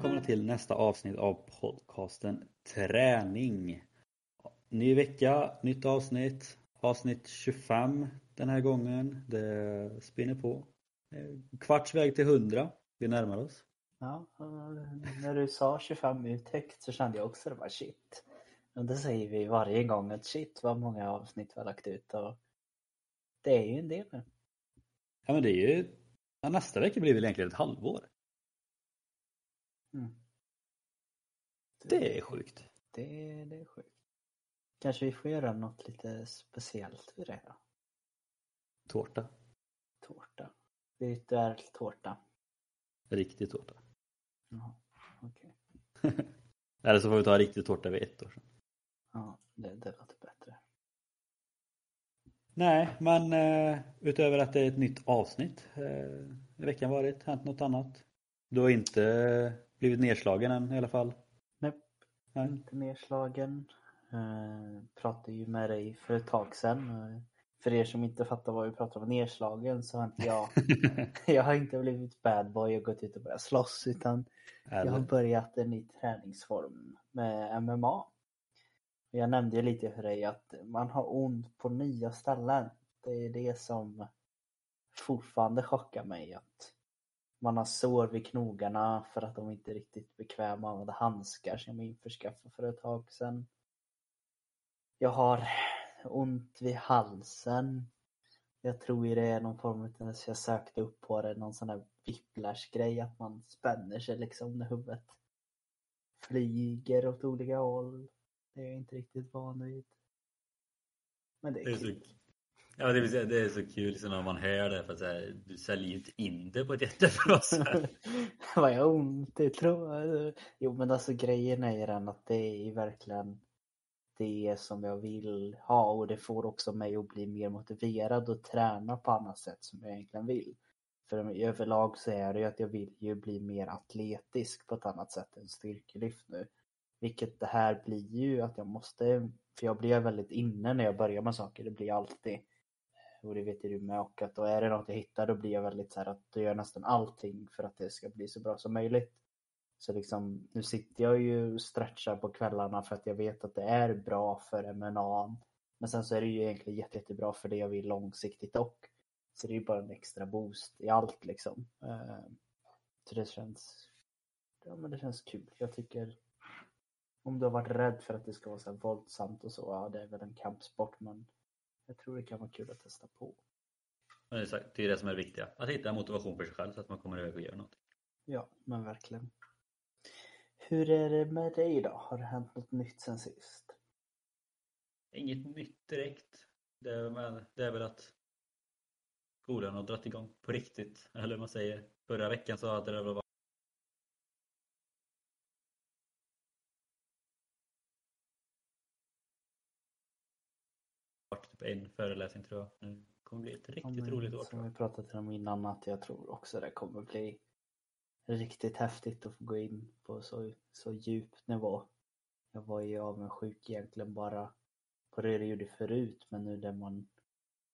välkomna till nästa avsnitt av podcasten Träning. Ny vecka, nytt avsnitt. Avsnitt 25 den här gången. Det spinner på. Kvarts väg till 100. Vi närmar oss. Ja, när du sa 25 uttäckt så kände jag också det var shit. Och det säger vi varje gång att shit vad många avsnitt vi har lagt ut och det är ju en del nu. Ja men det är ju, nästa vecka blir väl egentligen ett halvår. Mm. Det är sjukt. Det, det är sjukt. Kanske vi får göra något lite speciellt för det då? Tårta. Tårta. Virtuell tårta. Riktig tårta. Jaha, okej. Eller så får vi ta riktig tårta vid ett år sedan. Ja, det, det låter bättre. Nej, men eh, utöver att det är ett nytt avsnitt eh, i veckan varit, hänt något annat? Du har inte blivit nedslagen än i alla fall? Nej, Nej. inte nedslagen. Eh, pratade ju med dig för ett tag sedan. Eh, För er som inte fattar vad vi pratar om nedslagen så har inte jag, jag har inte blivit bad boy och gått ut och börjat slåss utan jag har börjat en ny träningsform med MMA. Jag nämnde ju lite för dig att man har ont på nya ställen. Det är det som fortfarande chockar mig. Att man har sår vid knogarna för att de inte är riktigt bekväma att använda handskar som jag införskaffade för ett tag sedan. Jag har ont vid halsen. Jag tror det är någon form av, jag sökte upp på det, någon sån där whiplash-grej att man spänner sig liksom när huvudet flyger åt olika håll. Det är jag inte riktigt van vid. Men det är, Det är kul ja, det, vill säga, det är så kul liksom när man hör det för att så här, du säljer ju inte in det på ett jättebra sätt. Vad jag har ont, det tror jag. Jo men alltså grejen är ju den att det är ju verkligen det som jag vill ha och det får också mig att bli mer motiverad och träna på annat sätt som jag egentligen vill. För överlag så är det ju att jag vill ju bli mer atletisk på ett annat sätt än styrkelyft nu. Vilket det här blir ju att jag måste, för jag blir väldigt inne när jag börjar med saker, det blir jag alltid. Och det vet ju du med och att då är det något jag hittar då blir jag väldigt så här att då gör jag nästan allting för att det ska bli så bra som möjligt. Så liksom, nu sitter jag ju och stretchar på kvällarna för att jag vet att det är bra för MNA. Men sen så är det ju egentligen jätte, jättebra för det jag vill långsiktigt och. Så det är ju bara en extra boost i allt liksom. Eh, så det känns, ja men det känns kul. Jag tycker om du har varit rädd för att det ska vara så här våldsamt och så, ja det är väl en kampsport men jag tror det kan vara kul att testa på. Men det är det är det som är det viktiga. Att hitta motivation för sig själv så att man kommer iväg och gör något. Ja, men verkligen. Hur är det med dig då? Har det hänt något nytt sen sist? Inget nytt direkt. Det är, men, det är väl att skolan har dragit igång på riktigt. Eller hur man säger. Förra veckan så hade det väl en föreläsning tror jag. Nu kommer det bli ett Ja, riktigt men roligt år Som vi pratat om innan att jag tror också det kommer bli riktigt häftigt att få gå in på så, så djup nivå. Jag var ju avundsjuk egentligen bara på det du gjorde förut men nu där man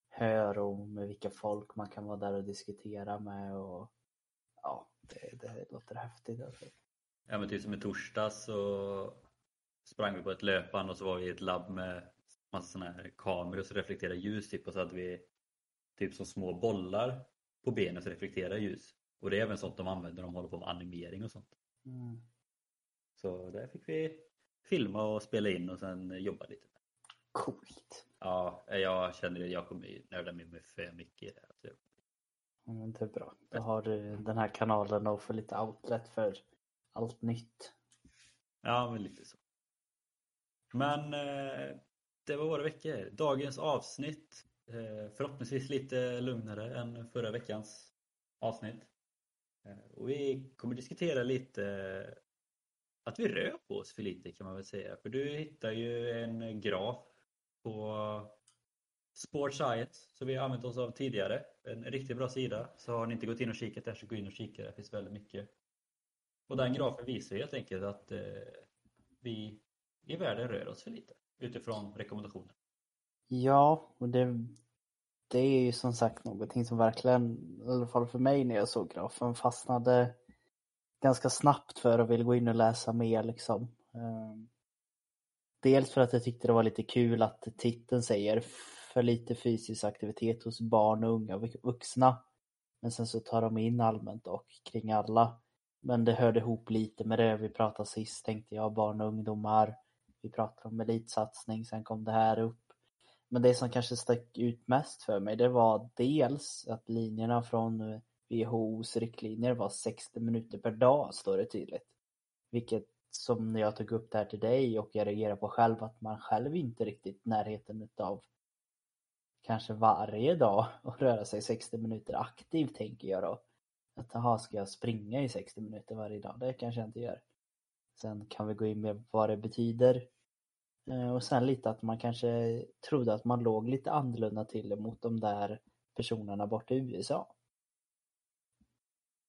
hör om med vilka folk man kan vara där och diskutera med och ja, det, det låter häftigt alltså. Ja men typ som i torsdags så sprang vi på ett löpband och så var vi i ett labb med massa sådana här kameror som reflekterar ljus typ och så hade vi typ som små bollar på benen som reflekterar ljus. Och det är även sånt de använder när de håller på med animering och sånt. Mm. Så där fick vi filma och spela in och sen jobba lite. Coolt. Ja, jag känner att jag kommer nörda med mig för mycket i det här. Men det är bra. Då har du den här kanalen och får lite outlet för allt nytt. Ja, men lite så. Men eh, det var våra veckor. Dagens avsnitt. Eh, förhoppningsvis lite lugnare än förra veckans avsnitt. Eh, och vi kommer diskutera lite eh, att vi rör på oss för lite kan man väl säga. För du hittar ju en graf på Sport Science som vi har använt oss av tidigare. En riktigt bra sida. Så har ni inte gått in och kikat där så gå in och kika. Det finns väldigt mycket. Och den grafen visar helt enkelt att vi i världen rör oss för lite utifrån rekommendationer. Ja, och det, det är ju som sagt någonting som verkligen, i alla fall för mig när jag såg grafen, fastnade ganska snabbt för och ville gå in och läsa mer liksom. Ehm, dels för att jag tyckte det var lite kul att titeln säger för lite fysisk aktivitet hos barn och unga vuxna. Men sen så tar de in allmänt och kring alla. Men det hörde ihop lite med det vi pratade sist tänkte jag, barn och ungdomar. Vi pratade om elitsatsning, sen kom det här upp. Men det som kanske stack ut mest för mig det var dels att linjerna från WHOs riktlinjer var 60 minuter per dag, står det tydligt. Vilket som när jag tog upp det här till dig och jag reagerade på själv att man själv inte riktigt närheten utav kanske varje dag och röra sig 60 minuter aktivt tänker jag då. Att jaha, ska jag springa i 60 minuter varje dag? Det kanske jag inte gör. Sen kan vi gå in med vad det betyder. Eh, och sen lite att man kanske trodde att man låg lite annorlunda till mot de där personerna borta i USA.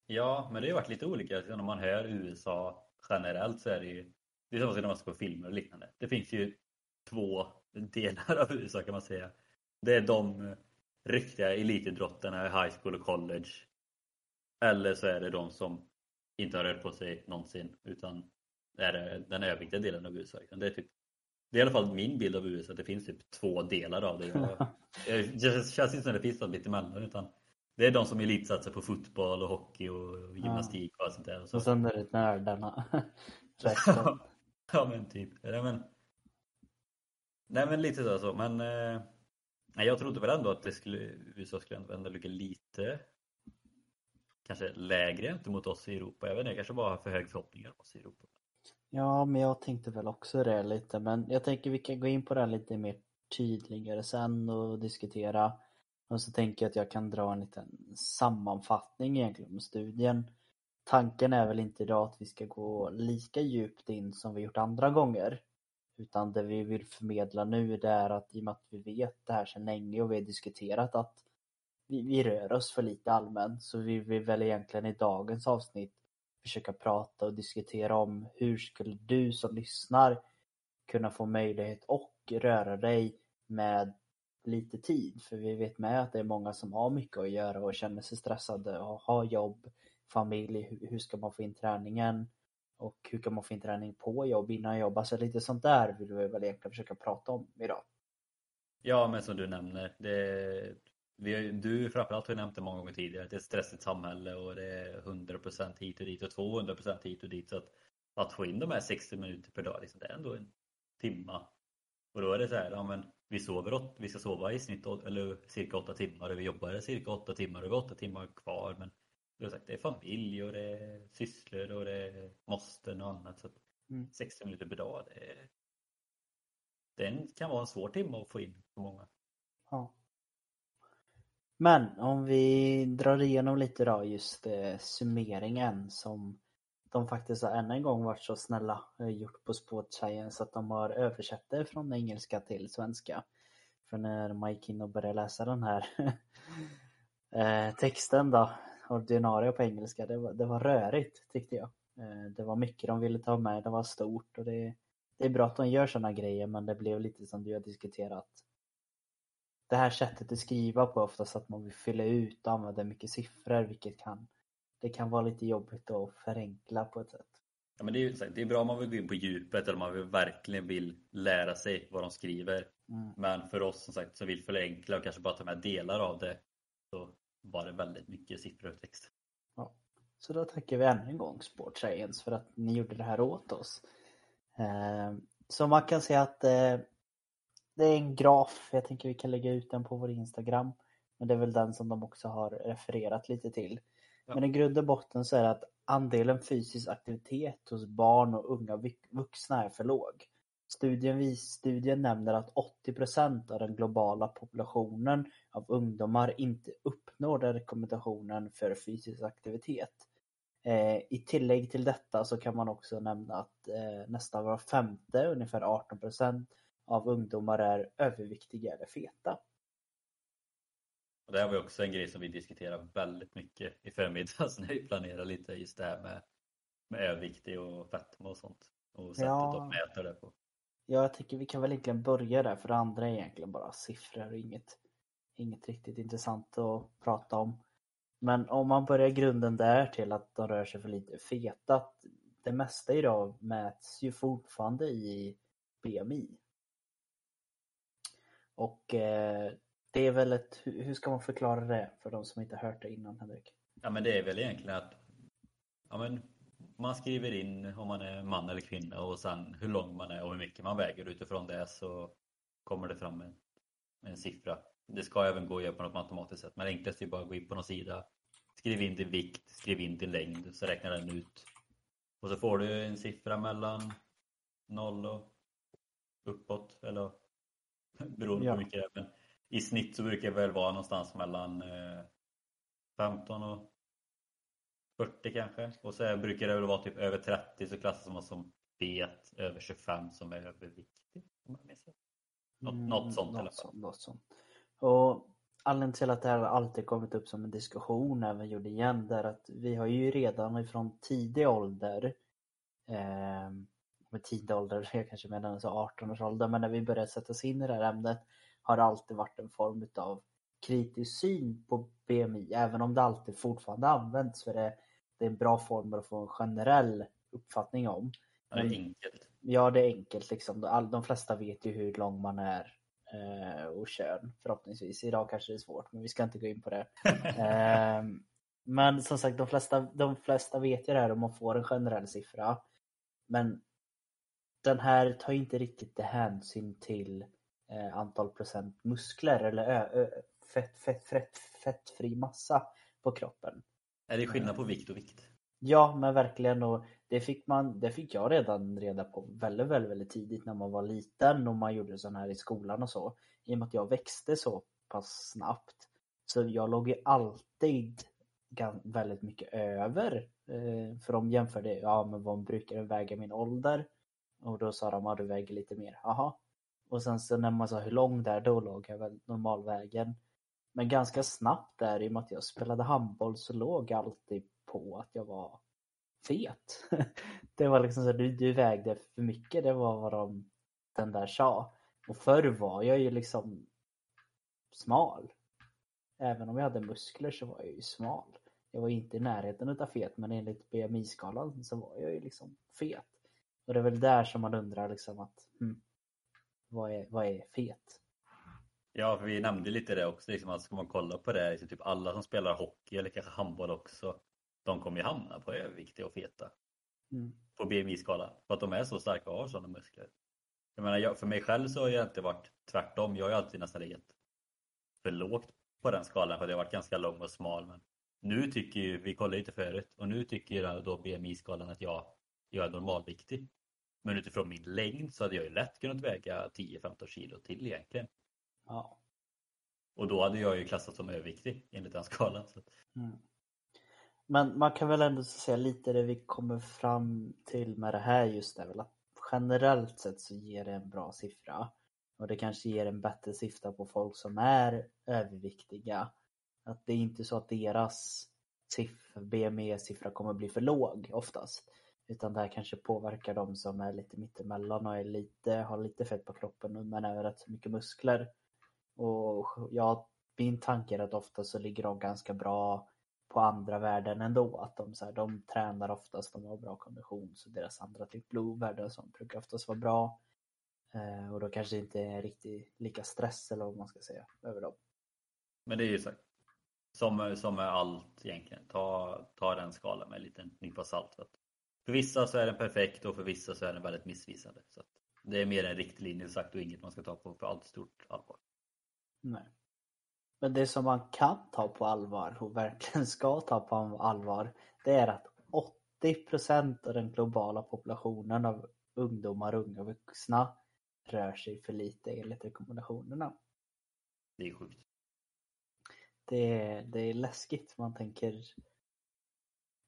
Ja, men det har varit lite olika. Alltså, när man hör USA generellt så är det ju det är som när man ser på filmer och liknande. Det finns ju två delar av USA kan man säga. Det är de riktiga elitidrottarna i high school och college. Eller så är det de som inte har rört på sig någonsin utan är den överviktiga delen av USA. Det är, typ, det är i alla fall min bild av USA, att det finns typ två delar av det. det känns inte som det finns något mitt emellan utan det är de som elitsatsar på fotboll och hockey och gymnastik och allt sånt där. Och, så. och sen är det nördarna. ja men typ. Nej men, nej, men lite så. så. Men eh, nej, jag trodde väl ändå att det skulle, USA skulle ändå ligga lite kanske lägre mot oss i Europa. Jag vet inte, jag kanske bara har för hög förhoppningar om oss i Europa. Ja, men jag tänkte väl också det lite. Men jag tänker vi kan gå in på det här lite mer tydligare sen och diskutera och så tänker jag att jag kan dra en liten sammanfattning egentligen om studien. Tanken är väl inte idag att vi ska gå lika djupt in som vi gjort andra gånger. Utan det vi vill förmedla nu det är att i och med att vi vet det här sedan länge och vi har diskuterat att vi, vi rör oss för lite allmänt så vi vill väl egentligen i dagens avsnitt försöka prata och diskutera om hur skulle du som lyssnar kunna få möjlighet och röra dig med lite tid. För vi vet med att det är många som har mycket att göra och känner sig stressade och har jobb, familj. Hur ska man få in träningen? Och hur kan man få in träning på jobb, innan jobb? Alltså lite sånt där vill vi väl egentligen försöka prata om idag. Ja, men som du nämner. Det, vi, du framförallt har nämnt det många gånger tidigare. Det är ett stressigt samhälle och det är 100% hit och dit och 200% hit och dit. Så att, att få in de här 60 minuter per dag, liksom, det är ändå en timma. Och då är det så här, ja, men vi, sover, vi ska sova i snitt eller cirka åtta timmar och vi jobbar cirka åtta timmar och vi har åtta timmar kvar. Men sagt, det är familj och det är sysslor och det är måsten och annat. Så mm. 60 minuter per dag, det, är, den kan vara en svår timme att få in för många. Ja. Men om vi drar igenom lite då just eh, summeringen som de faktiskt har än en gång varit så snälla eh, gjort på Sport Science att de har översatt det från engelska till svenska. För när man gick in och började läsa den här eh, texten då, ordinarie på engelska, det var, det var rörigt tyckte jag. Eh, det var mycket de ville ta med, det var stort och det, det är bra att de gör sådana grejer men det blev lite som du har diskuterat. Det här sättet att skriva på oftast att man vill fylla ut och använda mycket siffror vilket kan det kan vara lite jobbigt att förenkla på ett sätt. Ja, men det, är, det är bra om man vill gå in på djupet eller om man verkligen vill lära sig vad de skriver. Mm. Men för oss som sagt som vill förenkla och kanske bara ta med delar av det så var det väldigt mycket siffror och text. Ja. Så då tackar vi ännu en gång Sport Science för att ni gjorde det här åt oss. Eh, så man kan säga att eh, det är en graf, jag tänker vi kan lägga ut den på vår Instagram. Men det är väl den som de också har refererat lite till. Men i grund och botten så är det att andelen fysisk aktivitet hos barn och unga vuxna är för låg. Studien, studien nämner att 80% av den globala populationen av ungdomar inte uppnår den rekommendationen för fysisk aktivitet. Eh, I tillägg till detta så kan man också nämna att eh, nästan var femte, ungefär 18% av ungdomar är överviktiga eller feta. Och det här var också en grej som vi diskuterade väldigt mycket i förmiddags när vi planerade lite just det här med, med övervikt och fetma och sånt. Och sättet ja. att mäta det på. Ja, jag tycker vi kan väl egentligen börja där för det andra är egentligen bara siffror och inget, inget riktigt intressant att prata om. Men om man börjar grunden där till att de rör sig för lite feta. Det mesta idag mäts ju fortfarande i BMI. Och eh, det är väl ett, hur ska man förklara det för de som inte hört det innan Henrik? Ja men det är väl egentligen att ja, men man skriver in om man är man eller kvinna och sen hur lång man är och hur mycket man väger. Utifrån det så kommer det fram en, en siffra. Det ska även gå att göra på något matematiskt sätt men enklast är bara att gå in på någon sida, skriv in din vikt, skriv in din längd så räknar den ut. Och så får du en siffra mellan noll och uppåt eller beroende Ja. på mycket det. Men i snitt så brukar det väl vara någonstans mellan eh, 15 och 40 kanske. Och så brukar det väl vara typ över 30 så klassas man som fet, över 25 som är överviktig. om jag minns rätt. Något, något sånt i alla något fall. sånt, något sånt. Och anledningen till att det här alltid kommit upp som en diskussion även gjorde igen det är att vi har ju redan ifrån tidig ålder eh, med tidig ålder, jag kanske menar så 18 års ålder, men när vi började sätta oss in i det här ämnet har det alltid varit en form utav kritisk syn på BMI, även om det alltid fortfarande används för det, det är en bra form att få en generell uppfattning om. Ja, det är enkelt. Ja, det är enkelt liksom. All, de flesta vet ju hur lång man är eh, och kön förhoppningsvis. Idag kanske det är svårt, men vi ska inte gå in på det. eh, men som sagt, de flesta, de flesta vet ju det här om man får en generell siffra. Men den här tar inte riktigt hänsyn till eh, antal procent muskler eller ö, ö, fett, fett, fett, fettfri massa på kroppen. Är det skillnad på vikt och vikt? Ja, men verkligen. Och det, fick man, det fick jag redan reda på väldigt, väldigt, väldigt tidigt när man var liten och man gjorde sån här i skolan och så. I och med att jag växte så pass snabbt. Så jag låg ju alltid väldigt mycket över. Eh, för de jämförde, ja men vad brukar det väga min ålder? Och då sa de, ja du väger lite mer. Jaha. Och sen så när man sa hur lång det är, då låg jag väl normalvägen. Men ganska snabbt där, i och med att jag spelade handboll, så låg jag alltid på att jag var fet. Det var liksom så du, du vägde för mycket, det var vad de, den där sa. Och förr var jag ju liksom smal. Även om jag hade muskler så var jag ju smal. Jag var inte i närheten utav fet, men enligt BMI-skalan så var jag ju liksom fet. Och det är väl där som man undrar liksom att, hmm, vad, är, vad är fet? Ja, för vi nämnde lite det också, liksom att ska man kolla på det, så typ alla som spelar hockey eller kanske handboll också, de kommer ju hamna på överviktiga och feta Mm. på BMI-skalan för att de är så starka och har sådana muskler. Jag menar, jag, för mig själv så har jag inte varit tvärtom. Jag har ju alltid nästan legat för lågt på den skalan för att jag har varit ganska lång och smal. Men nu tycker ju, vi kollade lite förut, och nu tycker ju då BMI-skalan att jag, jag är normalviktig. Men utifrån min längd så hade jag ju lätt kunnat väga 10-15 kilo till egentligen. Ja. Och då hade jag ju klassats som överviktig enligt den skalan. Mm. Men man kan väl ändå säga lite det vi kommer fram till med det här just väl att generellt sett så ger det en bra siffra. Och det kanske ger en bättre siffra på folk som är överviktiga. Att det är inte så att deras siffra, BMI-siffra kommer bli för låg oftast. Utan det här kanske påverkar de som är lite mittemellan och är lite, har lite fett på kroppen men även rätt så mycket muskler. Och ja, min tanke är att ofta så ligger de ganska bra på andra värden ändå. Att de, så här, de tränar oftast, de har bra kondition så deras andra typ blodvärden och sånt brukar oftast vara bra. Eh, och då kanske det inte är riktigt lika stress eller vad man ska säga över dem. Men det är ju så, som, som med allt egentligen. Ta, ta den skalan med en liten nypa salt. Vet för vissa så är den perfekt och för vissa så är den väldigt missvisande. Så det är mer en riktlinje sagt och inget man ska ta på för allt stort allvar. Nej. Men det som man kan ta på allvar och verkligen ska ta på allvar det är att 80% av den globala populationen av ungdomar och unga vuxna rör sig för lite enligt rekommendationerna. Det är sjukt. Det är, det är läskigt. Man tänker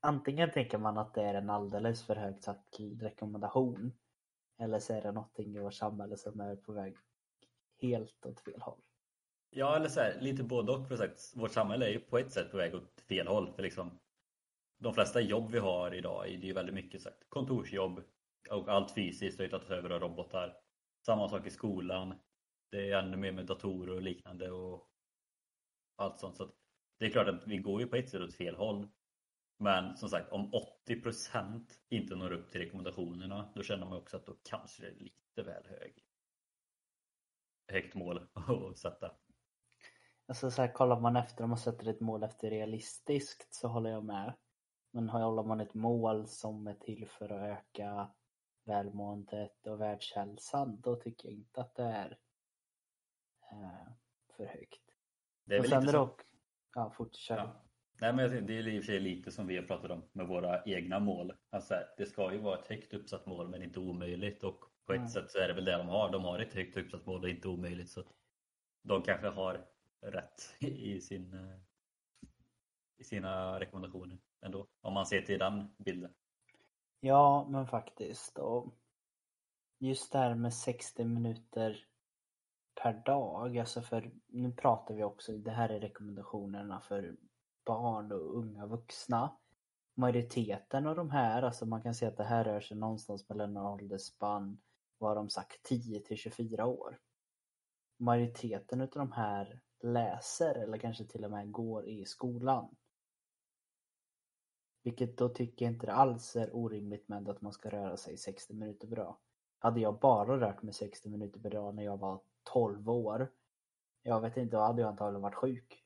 Antingen tänker man att det är en alldeles för högt satt rekommendation eller så är det någonting i vårt samhälle som är på väg helt åt fel håll. Ja, eller så här, lite både och. För sagt, vårt samhälle är ju på ett sätt på väg åt fel håll. För liksom, de flesta jobb vi har idag är ju väldigt mycket sagt, kontorsjobb och allt fysiskt har ju tagits över av robotar. Samma sak i skolan. Det är ännu mer med datorer och liknande och allt sånt. Så att det är klart att vi går ju på ett sätt åt fel håll. Men som sagt, om 80% inte når upp till rekommendationerna, då känner man också att då kanske det är lite väl hög, högt mål att sätta. Alltså så här, kollar man efter om man sätter ett mål efter realistiskt så håller jag med. Men håller man ett mål som är till för att öka välmåendet och världshälsan, då tycker jag inte att det är eh, för högt. Det är och väl lite så, ja fortsätt. ja. Nej, men det är i och för sig lite som vi har pratat om med våra egna mål. Alltså, det ska ju vara ett högt uppsatt mål men inte omöjligt och på ett Mm. sätt så är det väl det de har. De har ett högt uppsatt mål och inte omöjligt så de kanske har rätt i, sin, eh, i sina rekommendationer ändå. Om man ser till den bilden. Ja, men faktiskt. Och just det här med 60 minuter per dag, alltså för nu pratar vi också, det här är rekommendationerna för barn och unga vuxna. Majoriteten av de här, alltså man kan se att det här rör sig någonstans mellan en åldersspann, vad de sagt, 10 till 24 år. Majoriteten av de här läser eller kanske till och med går i skolan. Vilket då tycker jag inte alls är orimligt med att man ska röra sig 60 minuter per dag. Hade jag bara rört mig 60 minuter per dag när jag var 12 år, jag vet inte, då hade jag antagligen varit sjuk.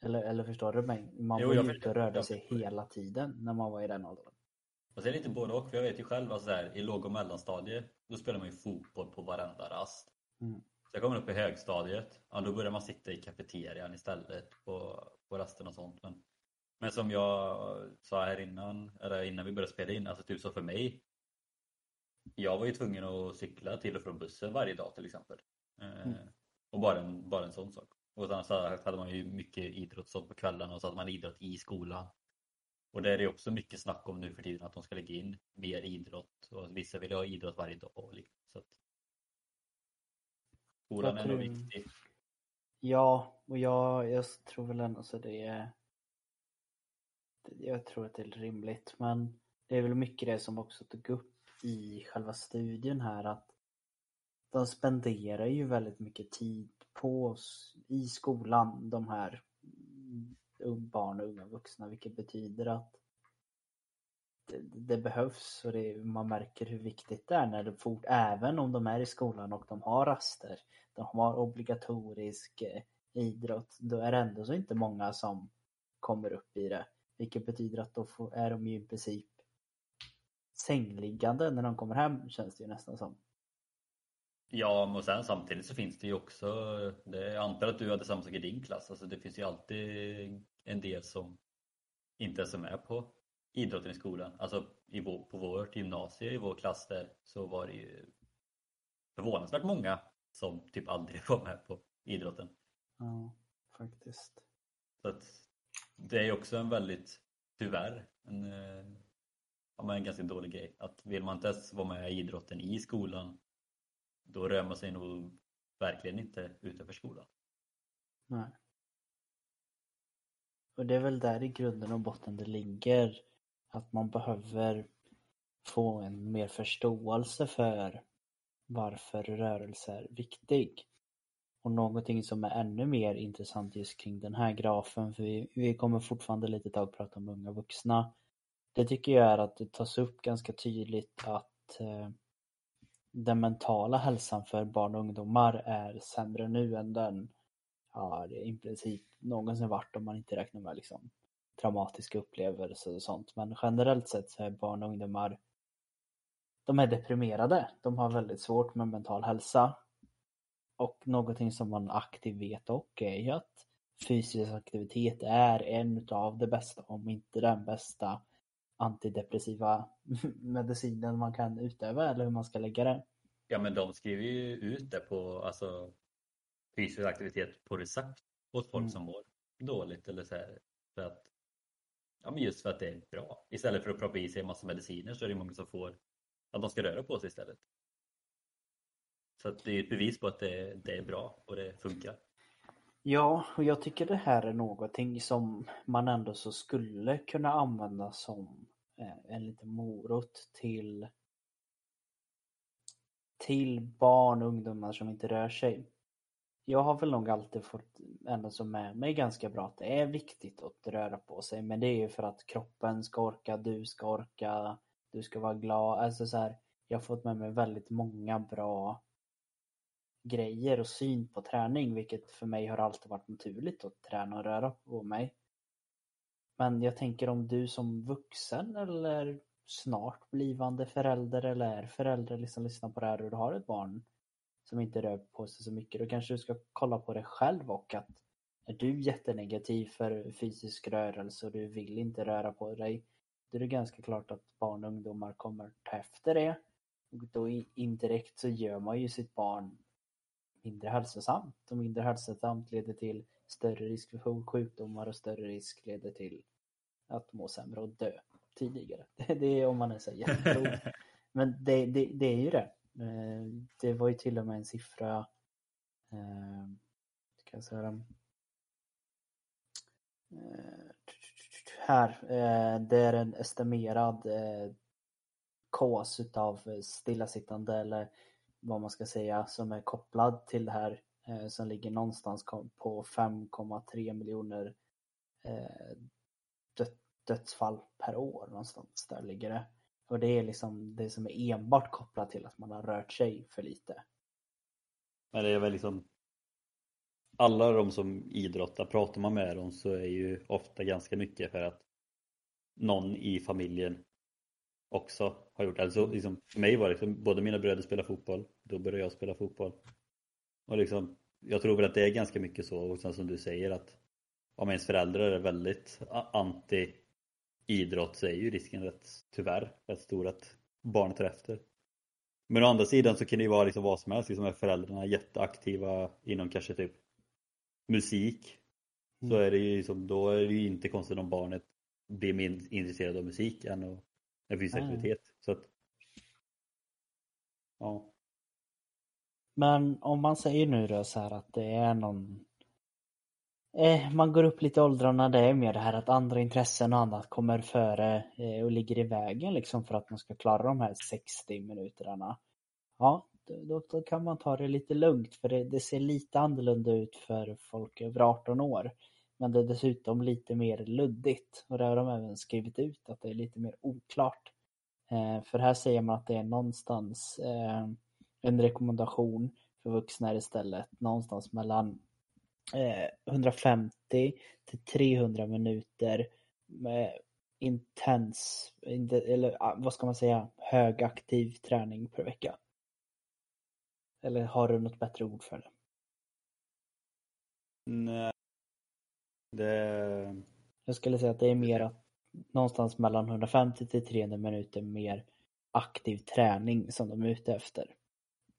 Eller, eller förstår du mig? Man Jo, var ju ute och rörde sig hela tiden när man var i den åldern. Och så är det lite både och. För jag vet ju själv alltså där, i låg och mellanstadiet då spelar man ju fotboll på varenda rast. Mm. Så jag kommer upp i högstadiet, ja, då börjar man sitta i kafeterian istället på, på rasten och sånt. Men, men som jag sa här innan, eller innan vi började spela in, alltså typ så för mig. Jag var ju tvungen att cykla till och från bussen varje dag till exempel. Eh, Mm. Och bara en, bara en sån sak. Och sen så hade man ju mycket idrott sånt på kvällarna och så hade man idrott i skolan. Och där är det också mycket snack om nu för tiden att de ska lägga in mer idrott och vissa vill ha idrott varje dag. liksom. Så att skolan Jag är nog viktig. Ja, och jag, jag tror väl ändå så det är... det- Jag tror att det är rimligt, men det är väl mycket det som också tog upp i själva studien här att de spenderar ju väldigt mycket tid på oss i skolan, de här barn och unga vuxna, vilket betyder att det, det behövs och det, man märker hur viktigt det är när det fort, även om de är i skolan och de har raster, de har obligatorisk eh, idrott, då är det ändå så inte många som kommer upp i det. Vilket betyder att då får, är de ju i princip sängliggande när de kommer hem känns det ju nästan som. Ja, men sen samtidigt så finns det ju också, det, jag antar att du hade samma sak i din klass, alltså det finns ju alltid en del som inte ens är med på idrotten i skolan. Alltså i vår, på vårt gymnasie, i vår klass där, så var det ju förvånansvärt många som typ aldrig var med på idrotten. Ja, faktiskt. Så att det är ju också en väldigt, tyvärr, en, eh, ja, en ganska dålig grej. Att vill man inte ens vara med i idrotten i skolan, då rör man sig nog verkligen inte utanför skolan. Nej. Och det är väl där i grunden och botten det ligger. Att man behöver få en mer förståelse för varför rörelse är viktig. Och någonting som är ännu mer intressant just kring den här grafen, för vi, vi kommer fortfarande lite tag prata om unga vuxna. Det tycker jag är att det tas upp ganska tydligt att eh, den mentala hälsan för barn och ungdomar är sämre nu än den ja, det är i princip någonsin varit om man inte räknar med liksom traumatiska upplevelser och sånt. Men generellt sett så är barn och ungdomar de är deprimerade. De har väldigt svårt med mental hälsa. Och någonting som man aktivt vet och är ju att fysisk aktivitet är en av de bästa, om inte den bästa antidepressiva medicinen man kan utöva eller hur man ska lägga det. Ja men de skriver ju ut det på alltså, fysisk aktivitet på recept åt folk Mm. som mår dåligt eller så här, för att Ja men just för att det är bra. Istället för att proppa i sig en massa mediciner så är det många som får att de ska röra på sig istället. Så att det är ett bevis på att det, det är bra och det funkar. Ja, och jag tycker det här är någonting som man ändå så skulle kunna använda som eh, en liten morot till till barn och ungdomar som inte rör sig. jag har väl nog alltid fått ändå så med mig ganska bra att det är viktigt att röra på sig. Men det är ju för att kroppen ska orka, du ska orka, du ska vara glad. Alltså så här, jag har fått med mig väldigt många bra grejer och syn på träning, vilket för mig har alltid varit naturligt att träna och röra på mig. Men jag tänker om du som vuxen eller snart blivande förälder eller är förälder liksom lyssnar på det här och du har ett barn som inte rör på sig så mycket, då kanske du ska kolla på det själv och att är du jättenegativ för fysisk rörelse och du vill inte röra på dig, då är det ganska klart att barn och ungdomar kommer ta efter det. Och då indirekt så gör man ju sitt barn mindre hälsosamt och mindre hälsosamt leder till större risk för sjukdomar och större risk leder till att må sämre och dö tidigare. Det är om man är så jätteklok. Men det, det, det, är ju det. Eh, det var ju till och med en siffra eh, ska jag säga eh, här, det är en estimerad KAS utav stillasittande eller vad man ska säga som är kopplad till det här eh, som ligger någonstans på 5,3 miljoner eh, dödsfall per år någonstans där ligger det. Och det är liksom det som är enbart kopplat till att man har rört sig för lite. Men det är väl liksom alla de som idrottar, pratar man med dem så är ju ofta ganska mycket för att någon i familjen också har gjort. Alltså, liksom, för mig var det liksom, både mina bröder spelar fotboll, då började jag spela fotboll. Och liksom, jag tror väl att det är ganska mycket så, och sen som du säger att om ens föräldrar är väldigt anti idrott så är ju risken rätt, tyvärr, rätt stor att barnet tar efter. Men å andra sidan så kan det ju vara liksom vad som helst, liksom är föräldrarna jätteaktiva inom kanske typ musik mm. så är det ju liksom, då är det ju inte konstigt om barnet blir mer intresserad av musik än av en fysisk mm. aktivitet. Så att, ja. Men om man säger nu då så här att det är någon Eh, man går upp lite i åldrarna, det är mer det här att andra intressen och annat kommer före eh, och ligger i vägen liksom för att man ska klara de här 60 minuterna. Ja, då, då kan man ta det lite lugnt för det, det, ser lite annorlunda ut för folk över 18 år. Men det är dessutom lite mer luddigt och det har de även skrivit ut att det är lite mer oklart. Eh, för här säger man att det är någonstans en rekommendation för vuxna istället, någonstans mellan 150 eh, till 300 minuter med intens, eller ah, vad ska man säga, högaktiv träning per vecka. Eller har du något bättre ord för det? Nej. Det... Jag skulle säga att det är mer någonstans mellan 150 till 300 minuter mer aktiv träning som de är ute efter.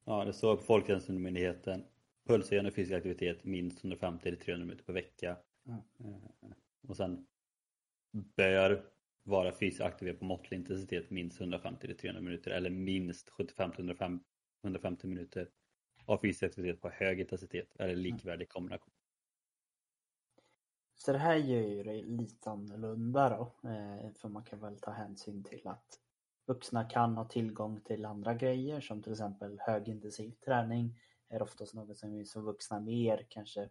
Ja, det står på Folkhälsomyndigheten pulshöjande fysisk aktivitet minst 150-300 minuter per vecka. Mm. Och sen bör vara fysiskt aktiv på måttlig intensitet minst 150-300 minuter eller minst 75-150 minuter av fysisk aktivitet på hög intensitet eller likvärdig kombination. Så det här gör ju det lite annorlunda då, eh, för man kan väl ta hänsyn till att vuxna kan ha tillgång till andra grejer som till exempel högintensiv träning är oftast något som vi som vuxna mer kanske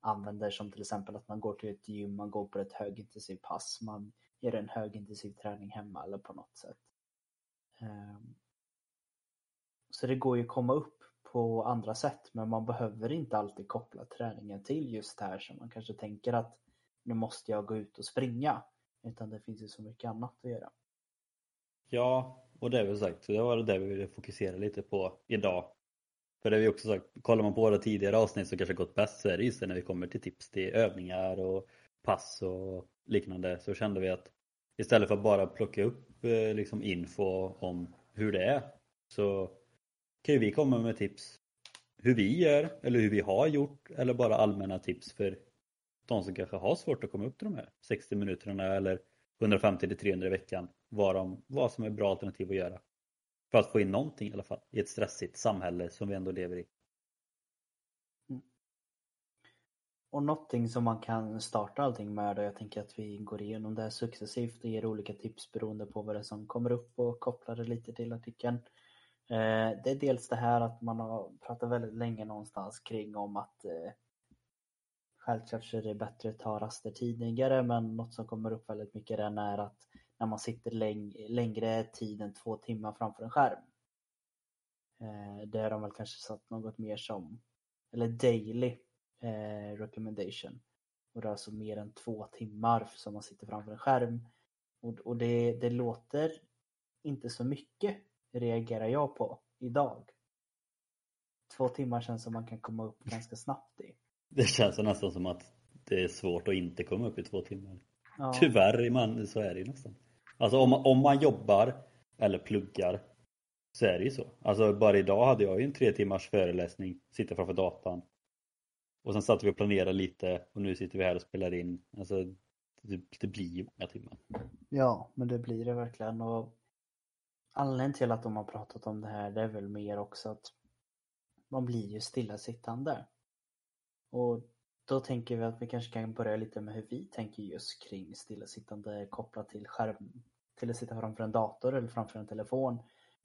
använder som till exempel att man går till ett gym, man går på ett högintensivt pass, man gör en högintensiv träning hemma eller på något sätt. Ehm, så det går ju att komma upp på andra sätt men man behöver inte alltid koppla träningen till just det här som man kanske tänker att nu måste jag gå ut och springa. Utan det finns ju så mycket annat att göra. Ja, och det är väl sagt, det var det vi ville fokusera lite på idag. För det har vi också sagt, kollar man på våra tidigare avsnitt som kanske gått bäst så är det just det när vi kommer till tips till övningar och pass och liknande så kände vi att istället för att bara plocka upp eh, liksom info om hur det är så kan ju vi komma med tips hur vi gör eller hur vi har gjort eller bara allmänna tips för de som kanske har svårt att komma upp till de här 60 minuterna eller 150 till 300 i veckan vad, de, vad som är bra alternativ att göra. För att få in någonting i alla fall i ett stressigt samhälle som vi ändå lever i. Mm. Och någonting som man kan starta allting med och jag tänker att vi går igenom det här successivt och ger olika tips beroende på vad det är som kommer upp och kopplar det lite till artikeln. Eh, det är dels det här att man har pratat väldigt länge någonstans kring om att eh, självklart så är det bättre att ta raster tidigare men något som kommer upp väldigt mycket den är att när man sitter läng längre tid än två timmar framför en skärm. Eh, det har de väl kanske satt något mer som, eller daily eh, recommendation. Och det är alltså mer än två timmar som man sitter framför en skärm. Och, och det, det låter inte så mycket, reagerar jag på idag. Två timmar känns som man kan komma upp ganska snabbt i. Det känns nästan som att det är svårt att inte komma upp i två timmar. Ja. Tyvärr man, så är det ju nästan. Alltså om, om man jobbar eller pluggar så är det ju så. Alltså bara idag hade jag ju en tre timmars föreläsning, sitta framför datan. Och sen satt vi och planerade lite och nu sitter vi här och spelar in. Alltså det, det blir ju många timmar. Ja, men det blir det verkligen. Och anledningen till att de har pratat om det här det är väl mer också att man blir ju stillasittande. Och då tänker vi att vi kanske kan börja lite med hur vi tänker just kring stillasittande kopplat till skärm, till att sitta framför en dator eller framför en telefon.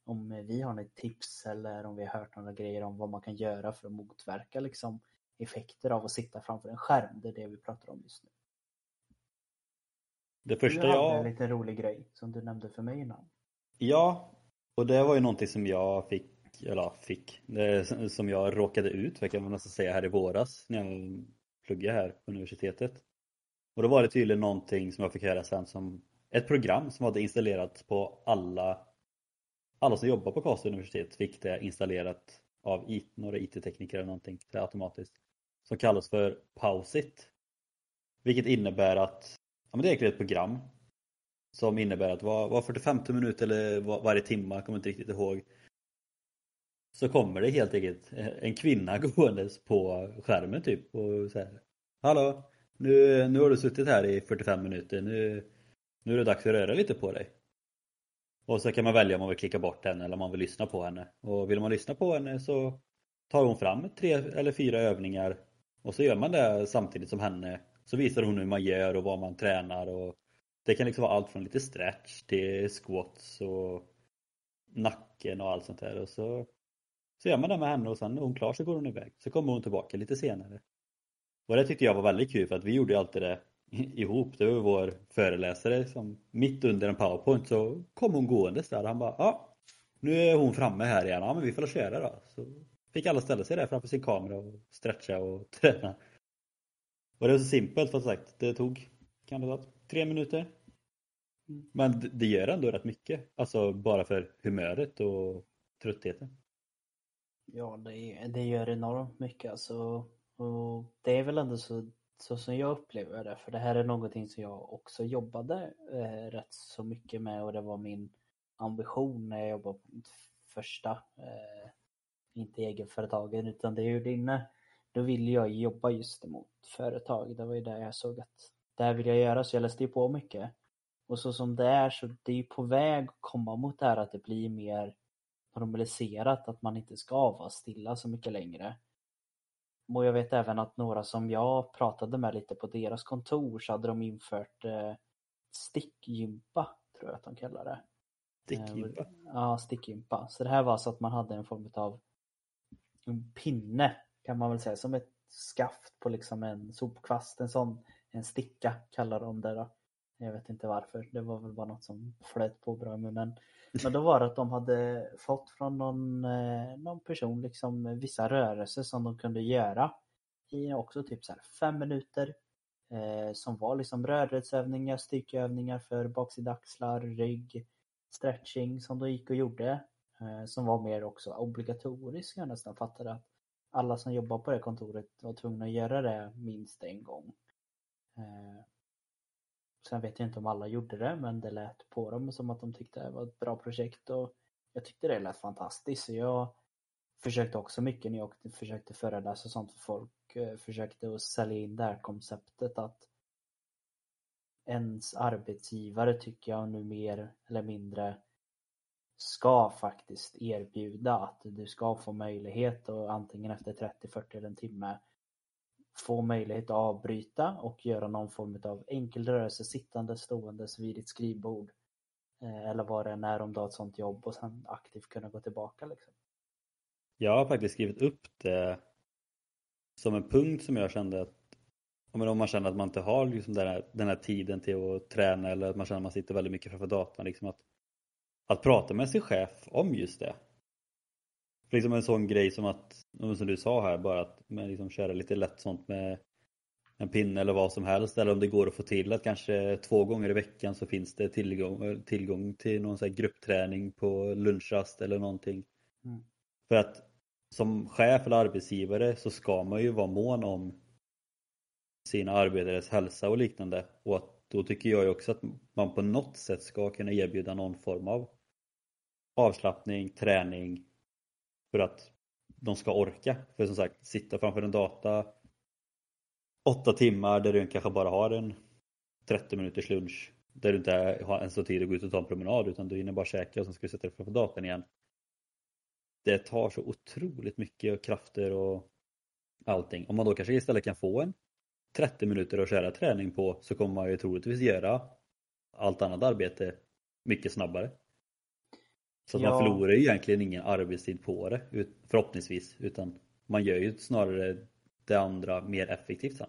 Om vi har något tips eller om vi har hört några grejer om vad man kan göra för att motverka liksom effekter av att sitta framför en skärm. Det är det vi pratar om just nu. Det Du första hade jag... en liten rolig grej som du nämnde för mig innan. Ja, och det var ju någonting som jag fick, eller fick, som jag råkade ut för kan man nästan säga här i våras när jag pluggade här på universitetet. Och då var det tydligen någonting som jag fick höra sen som ett program som hade installerats på alla alla som jobbar på Karlstad universitet fick det installerat av IT, några IT-tekniker eller någonting automatiskt. Som kallas för Pausit. Vilket innebär att, ja men det är egentligen ett program som innebär att var, var 45 minut eller var, varje timme, jag kommer inte riktigt ihåg. Så kommer det helt enkelt en kvinna gåendes på skärmen typ och säger Hallå, nu, nu har du suttit här i 45 minuter, nu, nu är det dags att röra lite på dig. Och så kan man välja om man vill klicka bort henne eller om man vill lyssna på henne. Och vill man lyssna på henne så tar hon fram tre eller fyra övningar och så gör man det samtidigt som henne. Så visar hon hur man gör och vad man tränar och det kan liksom vara allt från lite stretch till squats och nacken och allt sånt där. Och så, så gör man det med henne och sen när hon är klar så går hon iväg. Så kommer hon tillbaka lite senare. Och det tyckte jag var väldigt kul för att vi gjorde alltid det ihop. Det var vår föreläsare som mitt under en powerpoint så kom hon gåendes där. Han bara ja, nu är hon framme här igen. Ja men vi får köra då. Så fick alla ställa sig där framför sin kamera och stretcha och träna. Och det var så simpelt för sagt. Det tog, kan det vara tre minuter. Men det gör ändå rätt mycket. Alltså bara för humöret och tröttheten. Ja, det, det gör enormt mycket alltså. Och det är väl ändå så, så som jag upplever det. För det här är någonting som jag också jobbade eh, rätt så mycket med och det var min ambition när jag jobbade på mitt första, eh, inte egenföretagen utan det är ju inne. Då ville jag jobba just emot företag. Det var ju där jag såg att det här vill jag göra så jag läste ju på mycket. Och så som det är så det är ju på väg att komma mot det här att det blir mer normaliserat att man inte ska vara stilla så mycket längre. Och jag vet även att några som jag pratade med lite på deras kontor så hade de infört eh, stickgympa, tror jag att de kallar det. Stickgympa? Eh, ja, stickgympa. Så det här var så att man hade en form av en pinne kan man väl säga, som ett skaft på liksom en sopkvast, en sån, en sticka kallar de det då. Jag vet inte varför, det var väl bara något som flöt på bra i munnen. Men då var det att de hade fått från någon, eh, någon person liksom vissa rörelser som de kunde göra i också typ så här fem minuter. Eh, som var liksom rörelseövningar, styrkeövningar för baksida axlar, rygg, stretching som de gick och gjorde. Eh, som var mer också obligatoriskt jag nästan fattade att alla som jobbar på det kontoret var tvungna att göra det minst en gång. Eh, sen vet jag inte om alla gjorde det men det lät på dem som att de tyckte det var ett bra projekt och jag tyckte det lät fantastiskt så jag försökte också mycket när jag försökte föreläsa och sånt för folk. Eh, försökte att sälja in det här konceptet att ens arbetsgivare tycker jag nu mer eller mindre ska faktiskt erbjuda att du ska få möjlighet och antingen efter 30, 40 eller en timme få möjlighet att avbryta och göra någon form av enkel rörelse sittande, stående vid ditt skrivbord. Eh, eller vad det än är om du har ett sånt jobb och sen aktivt kunna gå tillbaka liksom. Jag har faktiskt skrivit upp det som en punkt som jag kände att om man känner att man inte har liksom den, här, den här tiden till att träna eller att man känner att man sitter väldigt mycket framför datorn. Liksom att, att prata med sin chef om just det. Liksom en sån grej som att, som du sa här, bara att man liksom köra lite lätt sånt med en pinne eller vad som helst. Eller om det går att få till att kanske två gånger i veckan så finns det tillgång, tillgång till någon sån gruppträning på lunchrast eller någonting. Mm. För att som chef eller arbetsgivare så ska man ju vara mån om sina arbetares hälsa och liknande. Och att då tycker jag ju också att man på något sätt ska kunna erbjuda någon form av avslappning, träning för att de ska orka. För som sagt, sitta framför en data åtta timmar där du kanske bara har en 30 minuters lunch där du inte har ens tid att gå ut och ta en promenad utan du hinner bara käka och sen ska du sätta dig framför datorn igen. Det tar så otroligt mycket krafter och allting. Om man då kanske istället kan få en 30 minuter att köra träning på så kommer man ju troligtvis göra allt annat arbete mycket snabbare. Så ja. man förlorar ju egentligen ingen arbetstid på det förhoppningsvis utan man gör ju snarare det andra mer effektivt sen.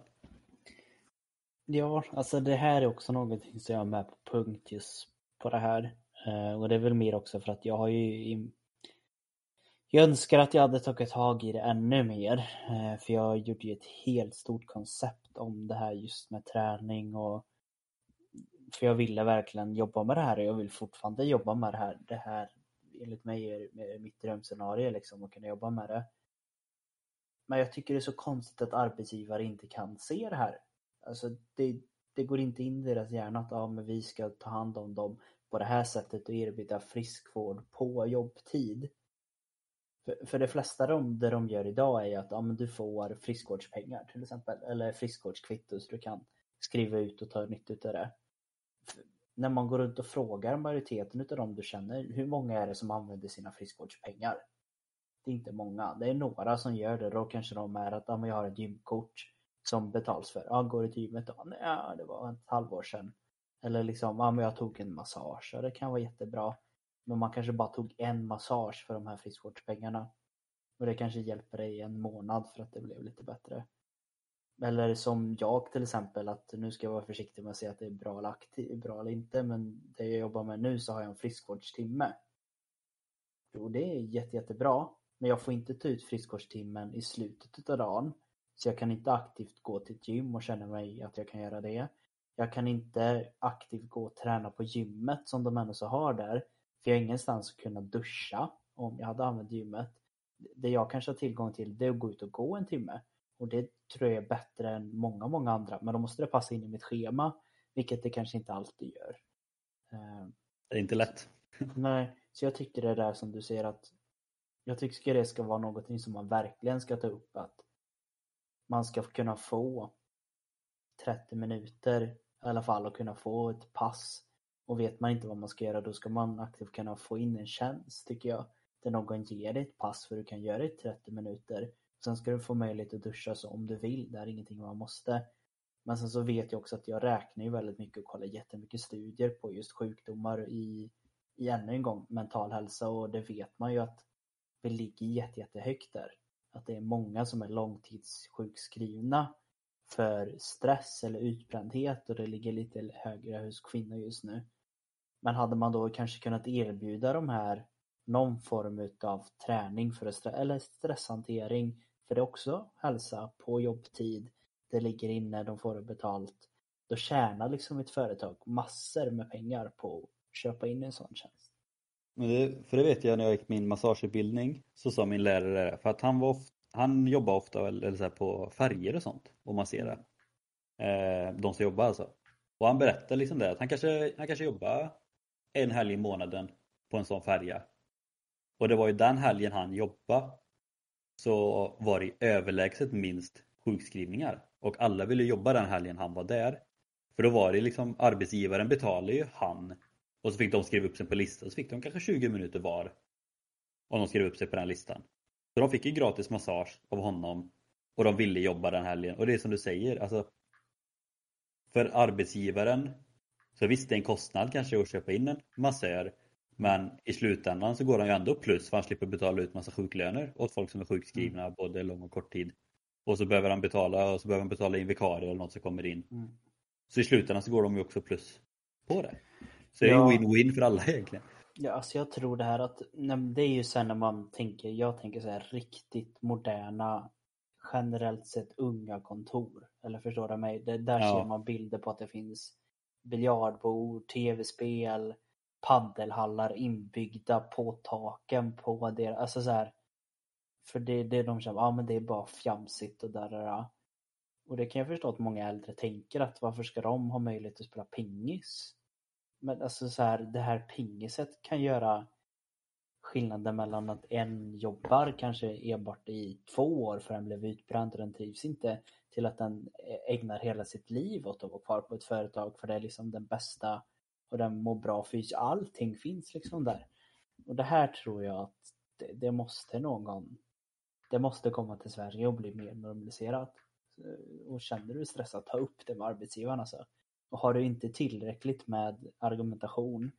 Ja, alltså det här är också någonting som jag är med på punkt just på det här. Eh, och det är väl mer också för att jag har ju jag önskar att jag hade tagit tag i det ännu mer. Eh, för jag gjorde ju ett helt stort koncept om det här just med träning och för jag ville verkligen jobba med det här och jag vill fortfarande jobba med det här. Det här enligt mig är mitt drömscenario liksom att kunna jobba med det. Men jag tycker det är så konstigt att arbetsgivare inte kan se det här. Alltså det, det går inte in i deras hjärna att ja, men vi ska ta hand om dem på det här sättet och erbjuda friskvård på jobbtid. För, för de flesta de, det de gör idag är att ja, men du får friskvårdspengar till exempel eller friskvårdskvitto så du kan skriva ut och ta nytta av det. När man går runt och frågar majoriteten av dem du känner, hur många är det som använder sina friskvårdspengar? Det är inte många. Det är några som gör det. Då kanske de är att ja, jag har ett gymkort som betals för. Ja, går du till gymmet då? Ja, det var ett halvår sedan. Eller liksom, ja, men jag tog en massage. Ja, det kan vara jättebra. Men man kanske bara tog en massage för de här friskvårdspengarna. Och det kanske hjälper dig en månad för att det blev lite bättre. Eller som jag till exempel, att nu ska jag vara försiktig med att säga att det är bra eller, aktiv, bra eller inte, men det jag jobbar med nu så har jag en friskvårdstimme. Jo, det är jätte, jättebra. Men jag får inte ta ut friskvårdstimmen i slutet av dagen. Så jag kan inte aktivt gå till ett gym och känna mig att jag kan göra det. Jag kan inte aktivt gå och träna på gymmet som de ändå så har där. För jag har ingenstans att kunna duscha om jag hade använt gymmet. Det jag kanske har tillgång till det är att gå ut och gå en timme. Och det tror jag är bättre än många, många andra. Men då måste det passa in i mitt schema. Vilket det kanske inte alltid gör. Eh, det är inte lätt. Nej, så jag tycker det är där som du säger att jag tycker det ska vara någonting som man verkligen ska ta upp att man ska kunna få 30 minuter i alla fall och kunna få ett pass. Och vet man inte vad man ska göra då ska man aktivt kunna få in en tjänst tycker jag. Där någon ger dig ett pass för du kan göra det i 30 minuter. Sen ska du få möjlighet att duscha så om du vill, det är ingenting man måste. Men sen så vet jag också att jag räknar ju väldigt mycket och kollar jättemycket studier på just sjukdomar i, i ännu en gång mental hälsa och det vet man ju att vi ligger jätte, jättehögt där. Att det är många som är långtidssjukskrivna för stress eller utbrändhet och det ligger lite högre hos kvinnor just nu. Men hade man då kanske kunnat erbjuda de här någon form av träning för att eller stresshantering för det är också hälsa på jobbtid. Det ligger inne, de får det betalt. Då tjänar liksom ett företag massor med pengar på att köpa in en sån tjänst. Men det, för det vet jag när jag gick min massageutbildning så sa min lärare för att han, var ofta, han jobbade ofta eller så på färger och sånt och masserar. Eh, de som jobbar alltså. Och han berättade liksom det att han kanske, han kanske jobbar en helg i månaden på en sån färja. Och det var ju den helgen han jobbade så var det överlägset minst sjukskrivningar. Och alla ville jobba den helgen han var där. För då var det liksom arbetsgivaren betalade ju han och så fick de skriva upp sig på listan. Så fick de kanske 20 minuter var. Om de skrev upp sig på den listan. Så de fick ju gratis massage av honom. Och de ville jobba den helgen. Och det är som du säger. Alltså, för arbetsgivaren Så visst, det är en kostnad kanske att köpa in en massör. Men i slutändan så går han ju ändå plus för han slipper betala ut massa sjuklöner åt folk som är sjukskrivna Mm. både lång och kort tid. Och så behöver han betala och så behöver han betala in vikarier eller något som kommer in. Mm. Så i slutändan så går de ju också plus på det. Så det är Ja. ju win-win för alla egentligen. Ja, alltså jag tror det här att, det är ju sen när man tänker, jag tänker så här riktigt moderna, generellt sett unga kontor. Eller förstår du mig? Det, där Ja. ser man bilder på att det finns biljardbord, tv-spel, paddelhallar inbyggda på taken på deras, Alltså så här, för det är det de känner, ja men det är bara fjamsigt och där, där, där. Och det kan jag förstå att många äldre tänker att varför ska de ha möjlighet att spela pingis? Men alltså så här, det här pingiset kan göra skillnaden mellan att en jobbar kanske enbart i två år för den blev utbränd och den trivs inte till att den ägnar hela sitt liv åt att vara kvar på ett företag för det är liksom den bästa och den mår bra fysiskt. Allting finns liksom där. Och det här tror jag att det, det måste någon det måste komma till Sverige och bli mer normaliserat. Eh, och känner du dig stressad, ta upp det med arbetsgivaren alltså. Och har du inte tillräckligt med argumentation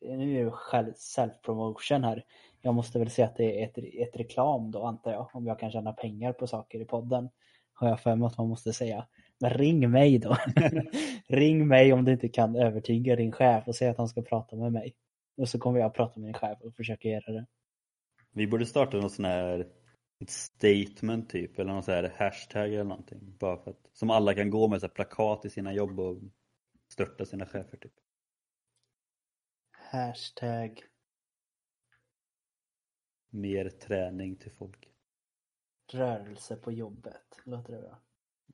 eh, nu är det själv self-promotion här. Jag måste väl säga att det är ett, ett reklam då antar jag. Om jag kan tjäna pengar på saker i podden. Har jag för mig att man måste säga. Men ring mig då. ring mig om du inte kan övertyga din chef och säga att han ska prata med mig. Och så kommer jag prata med min chef och försöka göra det. Vi borde starta något sån här ett statement typ eller någon sån här hashtag eller någonting. Bara för att, som alla kan gå med så plakat i sina jobb och störta sina chefer typ. Hashtag Mer träning till folk. rörelse på jobbet. Låter det bra?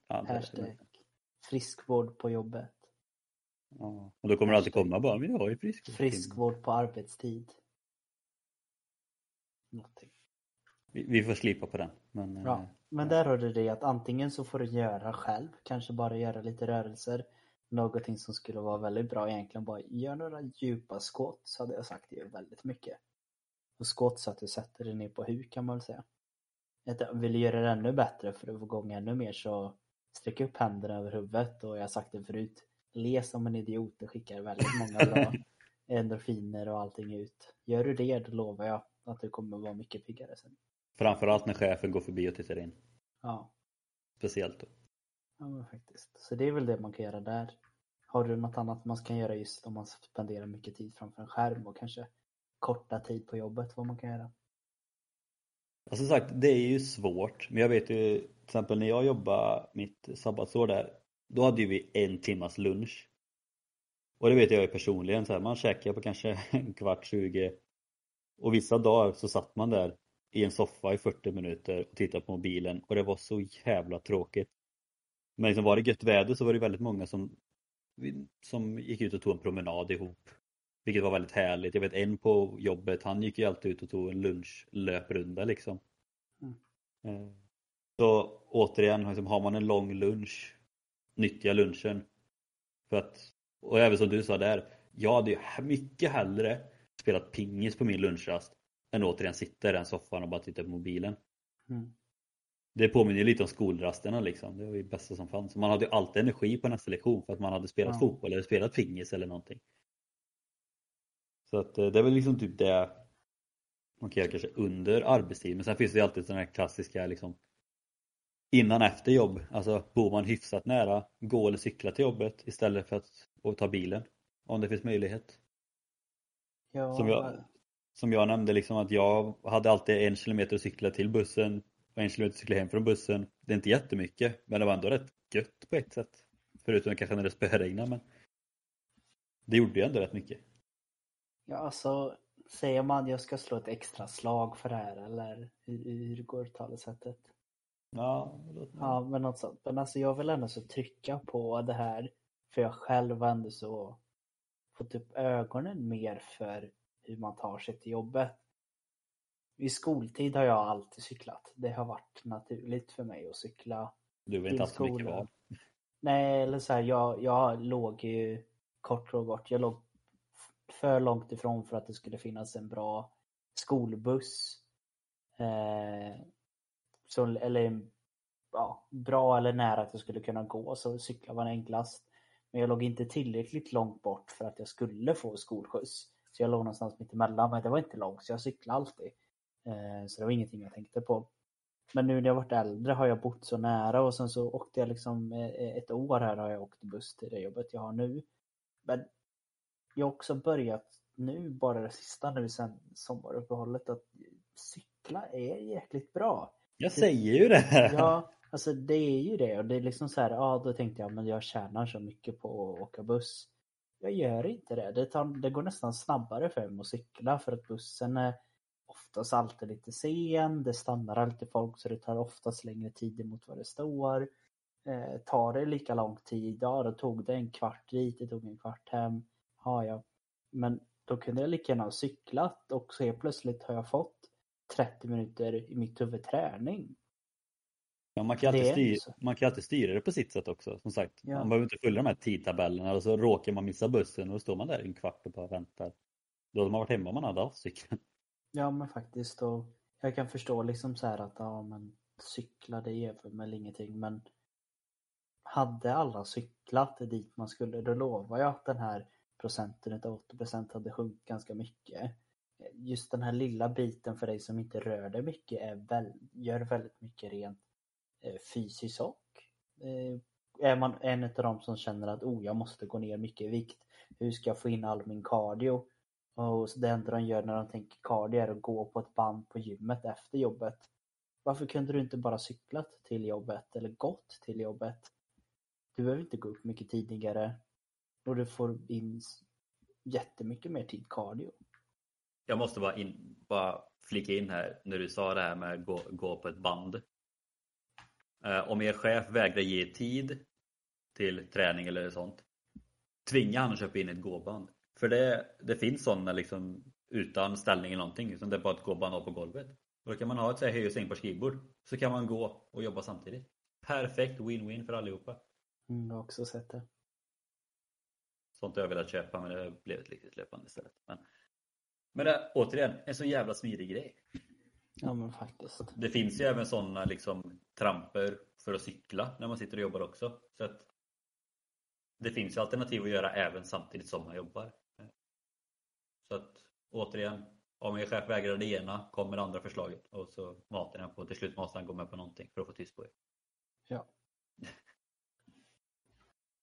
Ja, Hashtag friskvård på jobbet. Ja. Och då kommer det alltid komma bara, men jag är frisk. Friskvård på arbetstid. Någonting. Vi, vi får slipa på den. Men, eh, Ja, men där har du det att antingen så får du göra själv, kanske bara göra lite rörelser. Någonting som skulle vara väldigt bra egentligen bara gör några djupa squats hade jag sagt det gör väldigt mycket. Och squats så att du sätter dig ner på huk kan man väl säga. Vill du göra det ännu bättre för att få igång ännu mer så sträck upp händerna över huvudet och jag har sagt det förut. Le som en idiot, det skickar väldigt många bra endorfiner och allting ut. Gör du det då lovar jag att du kommer vara mycket piggare sen. Framförallt när chefen går förbi och tittar in. Ja. Speciellt då. Ja men faktiskt. Så det är väl det man kan göra där. Har du något annat man kan göra just om man spenderar mycket tid framför en skärm och kanske korta tid på jobbet, vad man kan göra? Och som sagt, det är ju svårt. Men jag vet ju till exempel när jag jobbade mitt sabbatsår där. Då hade ju vi en timmas lunch. Och det vet jag ju personligen. Så här, man käkar på kanske en kvart, 20. Och vissa dagar så satt man där i en soffa i 40 minuter och tittade på mobilen. Och det var så jävla tråkigt. Men liksom var det gött väder så var det väldigt många som, som gick ut och tog en promenad ihop. Vilket var väldigt härligt. Jag vet en på jobbet, han gick ju alltid ut och tog en lunchlöprunda liksom. Mm. Eh, Så återigen, liksom, har man en lång lunch, nyttja lunchen. För att, och även som du sa där, jag hade ju mycket hellre spelat pingis på min lunchrast än återigen sitta i den soffan och bara titta på mobilen. Mm. Det påminner lite om skolrasterna liksom. Det var ju det bästa som fanns. Man hade ju alltid energi på nästa lektion för att man hade spelat Ja. fotboll eller spelat pingis eller någonting. Så att eh, det är väl liksom typ det man kan göra kanske under arbetstid. Men sen finns det ju alltid sådana här klassiska liksom innan efter jobb. Alltså bor man hyfsat nära, gå eller cykla till jobbet istället för att ta bilen. Om det finns möjlighet. Ja, Som jag, som jag nämnde liksom att jag hade alltid en kilometer att cykla till bussen och en kilometer att cykla hem från bussen. Det är inte jättemycket men det var ändå rätt gött på ett sätt. Förutom kanske när det spöregnade men det gjorde ju ändå rätt mycket. Ja, alltså säger man jag ska slå ett extra slag för det här eller hur, hur går talesättet? Ja. Ja, men något sånt. Men alltså jag vill ändå så trycka på det här för jag själv har ändå så fått upp ögonen mer för hur man tar sig till jobbet. I skoltid har jag alltid cyklat. Det har varit naturligt för mig att cykla. Du har inte haft mycket val. Nej, eller så här, jag, jag låg ju kort och gott, jag låg för långt ifrån för att det skulle finnas en bra skolbuss. Eh, så, eller ja, bra eller nära att jag skulle kunna gå så cyklar man enklast. Men jag låg inte tillräckligt långt bort för att jag skulle få skolskjuts. Så jag låg någonstans mitt emellan, men det var inte långt så jag cyklade alltid. Eh, så det var ingenting jag tänkte på. Men nu när jag varit äldre har jag bott så nära och sen så åkte jag liksom eh, ett år här har jag åkt buss till det jobbet jag har nu. Men jag har också börjat nu, bara det sista nu sen sommaruppehållet, att cykla är jäkligt bra. Jag säger ju det! Ja, alltså det är ju det och det är liksom så här, ja då tänkte jag men jag tjänar så mycket på att åka buss. Jag gör inte det. Det, tar, det går nästan snabbare för mig att cykla för att bussen är oftast alltid lite sen. Det stannar alltid folk så det tar oftast längre tid emot vad det står. Eh, tar det lika lång tid, ja då tog det en kvart dit, det tog en kvart hem. Ja, ja. Men då kunde jag lika gärna ha cyklat och så helt plötsligt har jag fått 30 minuter i mitt huvud träning. Ja, man, kan alltid är styra, man kan alltid styra det på sitt sätt också. Som sagt, Ja. man behöver inte följa de här tidtabellerna och så råkar man missa bussen och då står man där i en kvart och bara väntar. Då hade man varit hemma om man hade haft cykeln. Ja men faktiskt och jag kan förstå liksom så här att ja men cykla det för mig ingenting men hade alla cyklat dit man skulle då lovar jag att den här procenten utav 80% hade sjunkit ganska mycket. Just den här lilla biten för dig som inte rör dig mycket är väl, gör väldigt mycket rent eh, fysiskt och eh, är man en av dem som känner att oh, jag måste gå ner mycket i vikt. Hur ska jag få in all min cardio? Och det enda de gör när de tänker cardio är att gå på ett band på gymmet efter jobbet. Varför kunde du inte bara cyklat till jobbet eller gått till jobbet? Du behöver inte gå upp mycket tidigare och du får in jättemycket mer tid cardio. Jag måste bara, in, bara flika in här när du sa det här med att gå, gå på ett band. Eh, om er chef vägrar ge tid till träning eller sånt, tvinga han att köpa in ett gåband. För det, det finns sådana liksom utan ställning eller någonting, utan det är bara ett gåband på golvet. Och då kan man ha ett så här höj och sänkbart skrivbord, så kan man gå och jobba samtidigt. Perfekt win-win för allihopa. Mm, jag har också sett det. Sånt har jag velat köpa men det blev ett riktigt löpande istället. Men, men det, återigen, en så jävla smidig grej. Ja men faktiskt. Det finns ju även sådana liksom tramper för att cykla när man sitter och jobbar också. Så att det finns ju alternativ att göra även samtidigt som man jobbar. Så att återigen, om er chef vägrar det ena kommer det andra förslaget och så matar han på. Till slut måste han gå med på någonting för att få tyst på er. Ja.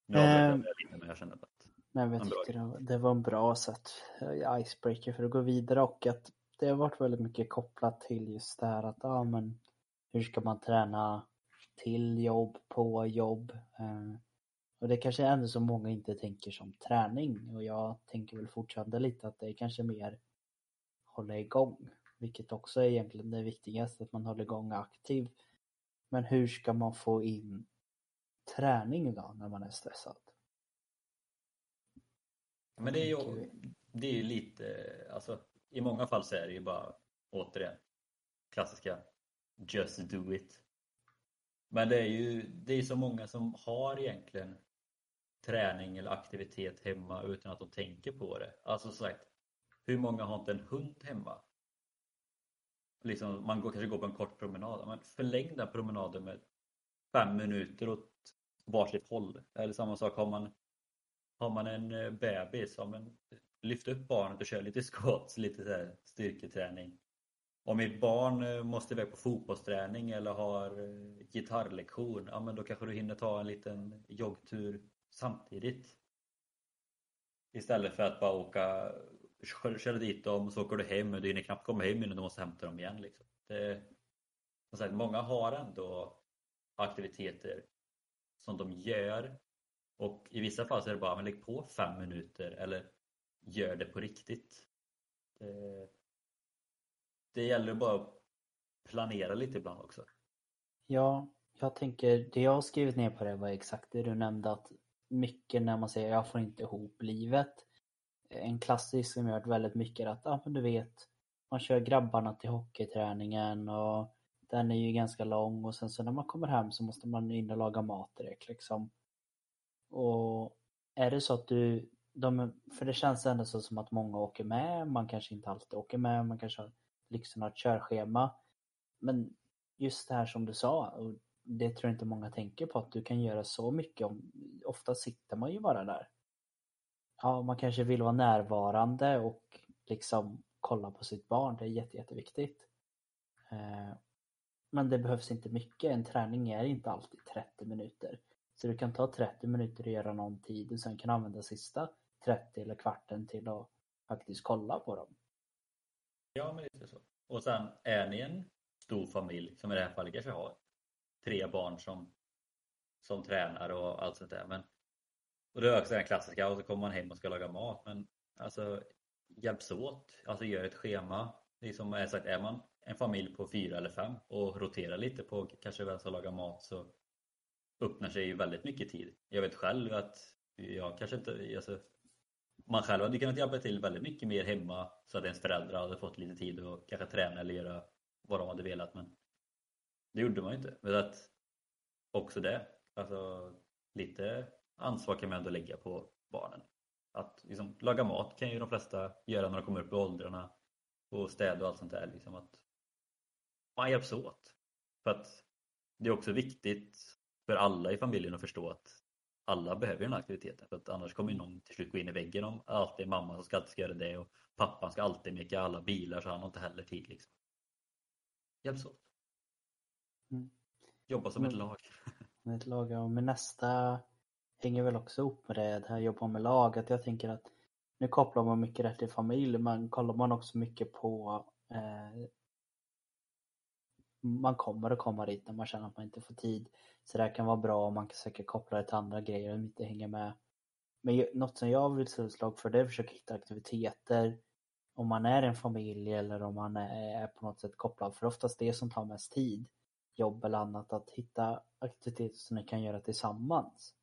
Nu avbröt jag lite men jag kände att men jag tyckte det var, det var en bra sätt, eh, icebreaker för att gå vidare och att det har varit väldigt mycket kopplat till just det här att ja, men hur ska man träna till jobb, på jobb? Eh, och det kanske är ändå så många inte tänker som träning och jag tänker väl fortfarande lite att det är kanske mer hålla igång, vilket också är egentligen det viktigaste, att man håller igång aktiv. Men hur ska man få in träning då när man är stressad? Men det är ju, det är ju lite, alltså i många fall så är det ju bara återigen klassiska just do it. Men det är ju det är så många som har egentligen träning eller aktivitet hemma utan att de tänker på det. Alltså som sagt, hur många har inte en hund hemma? Liksom, man går, kanske går på en kort promenad, men förläng den promenaden med fem minuter åt varsitt håll. Eller samma sak har man har man en eh, bebis, ja, men lyft upp barnet och kör lite squats, lite så här styrketräning. Om mitt barn eh, måste iväg på fotbollsträning eller har eh, gitarrlektion, ja men då kanske du hinner ta en liten joggtur samtidigt. Istället för att bara åka, köra dit dem och så åker du hem och du hinner knappt komma hem innan du måste hämta dem igen. Liksom. Det, som sagt, många har ändå aktiviteter som de gör och i vissa fall så är det bara, men lägg på fem minuter eller gör det på riktigt. Det, det gäller bara att planera lite ibland också. Ja, jag tänker, det jag har skrivit ner på det var exakt det du nämnde att mycket när man säger jag får inte ihop livet. En klassisk som jag har hört väldigt mycket är att, ja men du vet, man kör grabbarna till hockeyträningen och den är ju ganska lång och sen så när man kommer hem så måste man in och laga mat direkt liksom. Och är det så att du, de, för det känns ändå så som att många åker med, man kanske inte alltid åker med, man kanske har lyxen att ha ett körschema. Men just det här som du sa, och det tror jag inte många tänker på att du kan göra så mycket. Om, ofta sitter man ju bara där. Ja, man kanske vill vara närvarande och liksom kolla på sitt barn. Det är jätte, jätteviktigt. Eh, men det behövs inte mycket. En träning är inte alltid 30 minuter. Så du kan ta 30 minuter och göra någon tid och sen kan du använda sista 30 eller kvarten till att faktiskt kolla på dem. Ja, men lite så. Och sen är ni en stor familj, som i det här fallet kanske har tre barn som, som tränar och allt sånt där. Men, och det är också den klassiska, och så kommer man hem och ska laga mat. Men alltså hjälps åt, alltså gör ett schema. Det är som jag sagt, är man en familj på fyra eller fem och roterar lite på kanske vem som lagar mat så öppnar sig väldigt mycket tid. Jag vet själv att jag kanske inte, alltså, man själv hade kunnat hjälpa till väldigt mycket mer hemma så att ens föräldrar hade fått lite tid att kanske träna eller göra vad de hade velat men det gjorde man ju inte. Men att också det, alltså lite ansvar kan man ändå lägga på barnen. Att liksom, laga mat kan ju de flesta göra när de kommer upp i åldrarna och städa och allt sånt där. Liksom att man hjälps åt. För att det är också viktigt för alla i familjen att förstå att alla behöver den här aktiviteten. För att annars kommer någon till slut gå in i väggen om att det är mamma som ska alltid ska göra det och pappan ska alltid meka alla bilar så han har inte heller tid. Liksom. Hjälps åt. Mm. Jobba som Men- ett lag. Med ett lag, ja. Men nästa hänger väl också ihop med det, det här jobba med lag. Att jag tänker att nu kopplar man mycket rätt till familj, men kollar man också mycket på eh, man kommer att komma dit när man känner att man inte får tid. Så det här kan vara bra och man kan säkert koppla det till andra grejer om inte hänger med. Men något som jag vill slå ett slag för det är att försöka hitta aktiviteter om man är en familj eller om man är på något sätt kopplad. För oftast det som tar mest tid, jobb eller annat, att hitta aktiviteter som ni kan göra tillsammans.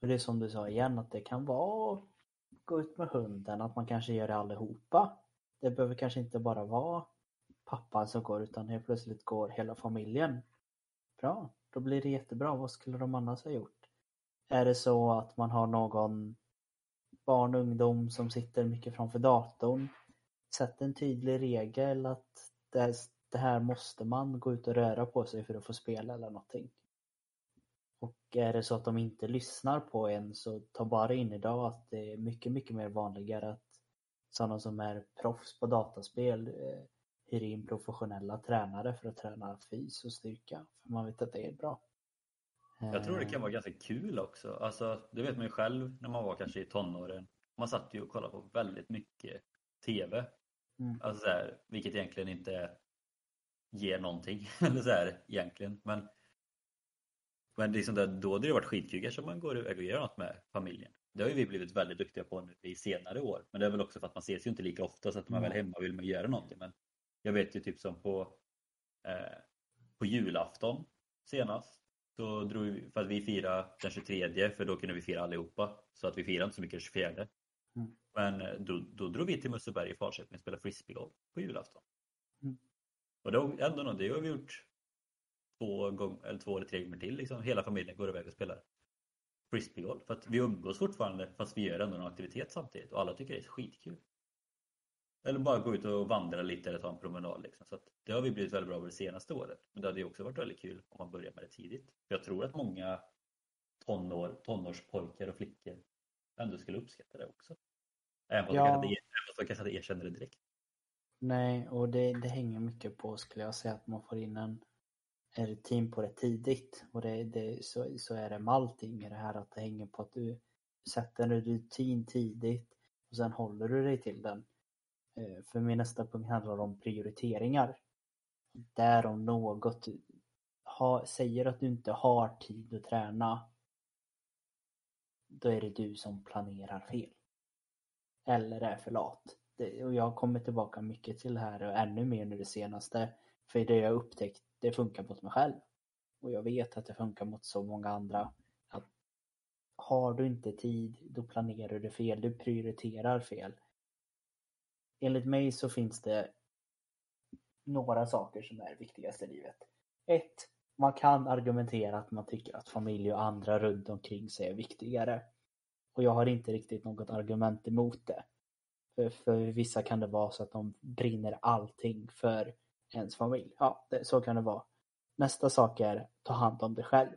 För det är som du sa igen, att det kan vara att gå ut med hunden, att man kanske gör det allihopa. Det behöver kanske inte bara vara pappan som går utan helt plötsligt går hela familjen. Bra, då blir det jättebra. Vad skulle de annars ha gjort? Är det så att man har någon barn och ungdom som sitter mycket framför datorn, sätt en tydlig regel att det, här måste man gå ut och röra på sig för att få spela eller någonting. Och är det så att de inte lyssnar på en så ta bara in idag att det är mycket, mycket mer vanligare att sådana som är proffs på dataspel eh, hyr in professionella tränare för att träna fys och styrka. För man vet att det är bra. Jag tror det Eh, kan vara ganska kul också. Alltså, det vet man ju själv när man var kanske i tonåren. Man satt ju och kollade på väldigt mycket TV. Mm. Alltså så här, vilket egentligen inte ger någonting. Eller så här, egentligen. Men, men sånt där, då hade det varit skitkul kanske om man går iväg och gör något med familjen. Det har ju vi blivit väldigt duktiga på nu i senare år. Men det är väl också för att man ses ju inte lika ofta så att man väl är hemma vill man göra någonting. Men jag vet ju typ som på, eh, på julafton senast. Så drog vi, för att vi firade den 23 för då kunde vi fira allihopa. Så att vi firade inte så mycket den 24. Mm. Men eh, då, då drog vi till Musseberg i Falköping och spelade frisbeegolf på julafton. Mm. Och det, ändå, det har vi gjort två, gång, eller två eller tre gånger till. Liksom. Hela familjen går iväg och spelar frisbeegolf. För att vi umgås fortfarande fast vi gör ändå någon aktivitet samtidigt och alla tycker det är skitkul. Eller bara gå ut och vandra lite eller ta en promenad. Liksom. Så att det har vi blivit väldigt bra på det senaste året. Men det hade ju också varit väldigt kul om man börjar med det tidigt. För jag tror att många tonår, tonårspojkar och flickor ändå skulle uppskatta det också. Även fast Ja. de kanske inte erkänner det direkt. Nej, och det, det hänger mycket på skulle jag säga att man får in en, en rutin på det tidigt. Och det, det, så, så är det med allting i det här att det hänger på att du sätter en rutin tidigt och sen håller du dig till den. Eh, för min nästa punkt handlar om prioriteringar. Där om något ha, säger att du inte har tid att träna då är det du som planerar fel. Eller är för lat. Det, och jag kommer tillbaka mycket till det här och ännu mer nu det senaste. För det jag upptäckt, det funkar mot mig själv. Och jag vet att det funkar mot så många andra. Att har du inte tid, då planerar du fel. Du prioriterar fel. Enligt mig så finns det några saker som är viktigast i livet. Ett, man kan argumentera att man tycker att familj och andra runt omkring sig är viktigare. Och jag har inte riktigt något argument emot det. För, för vissa kan det vara så att de brinner allting för ens familj. Ja, det, så kan det vara. Nästa sak är ta hand om dig själv.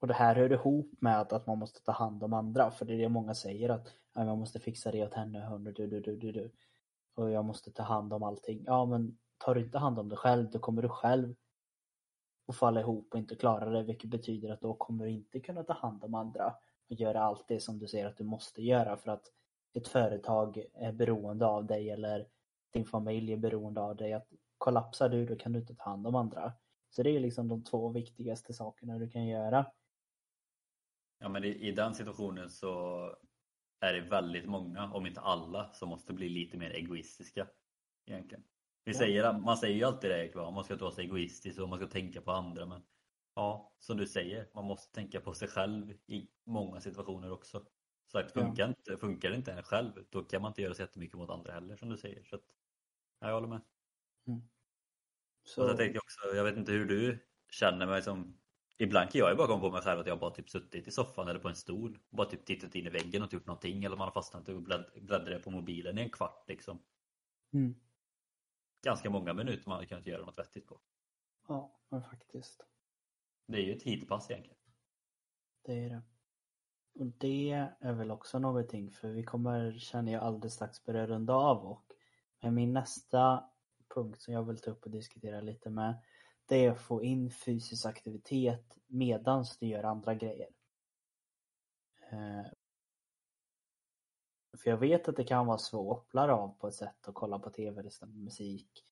Och det här hör ihop med att man måste ta hand om andra. För det är det många säger att ja, man måste fixa det åt henne, henne, du, du, du, du, du. Och jag måste ta hand om allting. Ja men tar du inte hand om dig själv då kommer du själv att falla ihop och inte klara det. Vilket betyder att då kommer du inte kunna ta hand om andra. Och göra allt det som du säger att du måste göra för att ett företag är beroende av dig eller din familj är beroende av dig. Att kollapsar du då kan du inte ta hand om andra. Så det är liksom de två viktigaste sakerna du kan göra. Ja men i, i den situationen så är det väldigt många, om inte alla, som måste bli lite mer egoistiska. Egentligen. Vi Ja. säger, man säger ju alltid det, va? man ska inte vara så egoistisk och man ska tänka på andra. Men ja, som du säger, man måste tänka på sig själv i många situationer också. Så att Ja. funkar, inte, funkar det inte en själv, då kan man inte göra så jättemycket mot andra heller som du säger. Så att, ja, jag håller med. Så, Och så tänkte jag också, jag vet inte hur du känner mig som Ibland kan jag ju bara komma på mig själv att jag bara typ suttit i soffan eller på en stol och bara typ tittat in i väggen och gjort någonting eller man har fastnat och blädd- bläddrat på mobilen i en kvart liksom. mm, Ganska många minuter man hade kunnat göra något vettigt på. ja, men faktiskt. Det är ju ett hitpass egentligen. Det är det. Och det är väl också någonting för vi kommer, känner jag alldeles strax börja runda av och men min nästa punkt som jag vill ta upp och diskutera lite med det är att få in fysisk aktivitet medans du gör andra grejer. Eh, för jag vet att det kan vara svårt att koppla av på ett sätt och kolla på tv, lyssna på musik.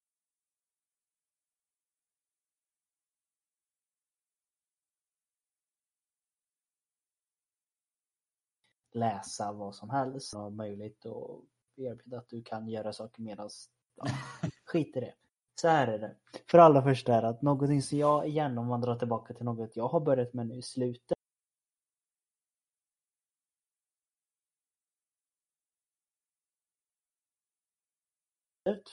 läsa vad som helst och möjligt och erbjuda att du kan göra saker medan ja, skit i det. Så här är det. För allra första är att någonting som jag igen, om man drar tillbaka till något jag har börjat med nu i slutet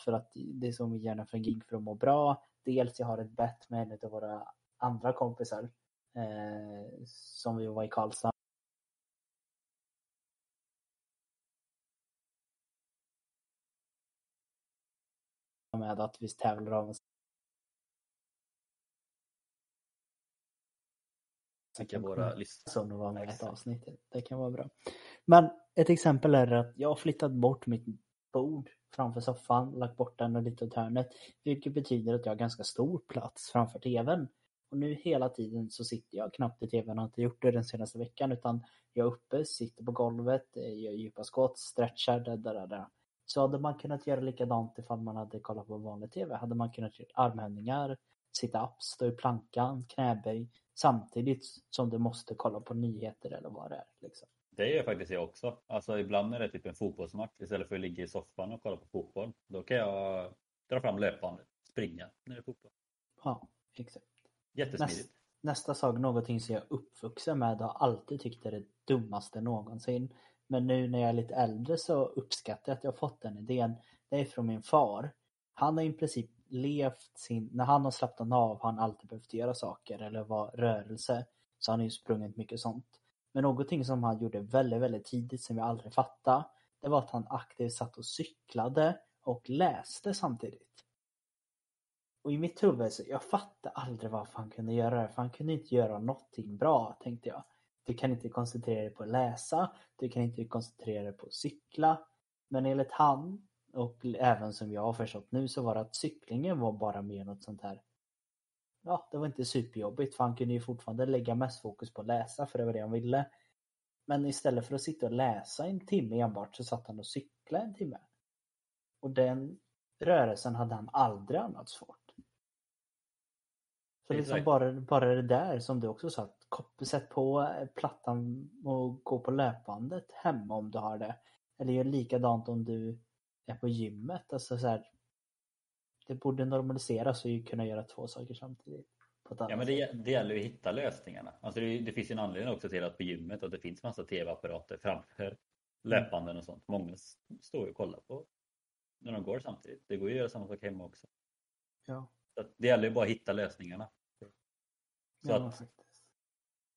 för att det är som vi gärna för en gig för att må bra. Dels jag har ett bett med en av våra andra kompisar eh, som vi var i Karlstad med att vi tävlar om Tycker våra lyssnare. som att vara med i ett avsnitt. Det kan vara bra. Men ett exempel är att jag har flyttat bort mitt bord framför soffan, lagt bort den och lite åt hörnet. Vilket betyder att jag har ganska stor plats framför tvn. Och nu hela tiden så sitter jag knappt i tvn och har inte gjort det den senaste veckan utan jag är uppe, sitter på golvet, eh, gör djupa skott, stretchar, där, där, där. Så hade man kunnat göra likadant ifall man hade kollat på vanlig tv. Hade man kunnat göra armhävningar, sit-ups, stå i plankan, knäböj samtidigt som du måste kolla på nyheter eller vad det är. Liksom. Det gör faktiskt jag också. Alltså ibland är det typ en fotbollsmatch istället för att ligga i soffan och kolla på fotboll. Då kan jag dra fram löpbandet, springa när det är fotboll. Ja, exakt. Jättesmidigt. Näst, nästa sak, någonting som jag är uppvuxen med och alltid tyckt är det dummaste någonsin. Men nu när jag är lite äldre så uppskattar jag att jag har fått den idén. Det är från min far. Han har i princip levt sin, när han har slappnat av har han alltid behövt göra saker eller vara rörelse. Så han har ju sprungit mycket sånt. Men någonting som han gjorde väldigt, väldigt tidigt som jag aldrig fattade. Det var att han aktivt satt och cyklade och läste samtidigt. Och i mitt huvud så jag fattade aldrig varför han kunde göra det. För han kunde inte göra någonting bra tänkte jag. Du kan inte koncentrera dig på att läsa. Du kan inte koncentrera dig på att cykla. Men enligt han och även som jag har förstått nu så var det att cyklingen var bara mer något sånt här. Ja, det var inte superjobbigt för han kunde ju fortfarande lägga mest fokus på att läsa för det var det han ville. Men istället för att sitta och läsa en timme enbart så satt han och cyklade en timme. Och den rörelsen hade han aldrig annat svårt. Så liksom bara, bara det där som du också sa, sätt på eh, plattan och gå på löpbandet hemma om du har det. Eller gör likadant om du är på gymmet. Alltså så här, det borde normaliseras och kunna göra två saker samtidigt. Ja men det, det gäller ju att hitta lösningarna. Alltså det, det finns ju en anledning också till att på gymmet att det finns massa tv-apparater framför löpbanden och sånt. Många står ju och kollar på när de går samtidigt. Det går ju att göra samma sak hemma också. Ja, det gäller ju bara att hitta lösningarna. Så ja att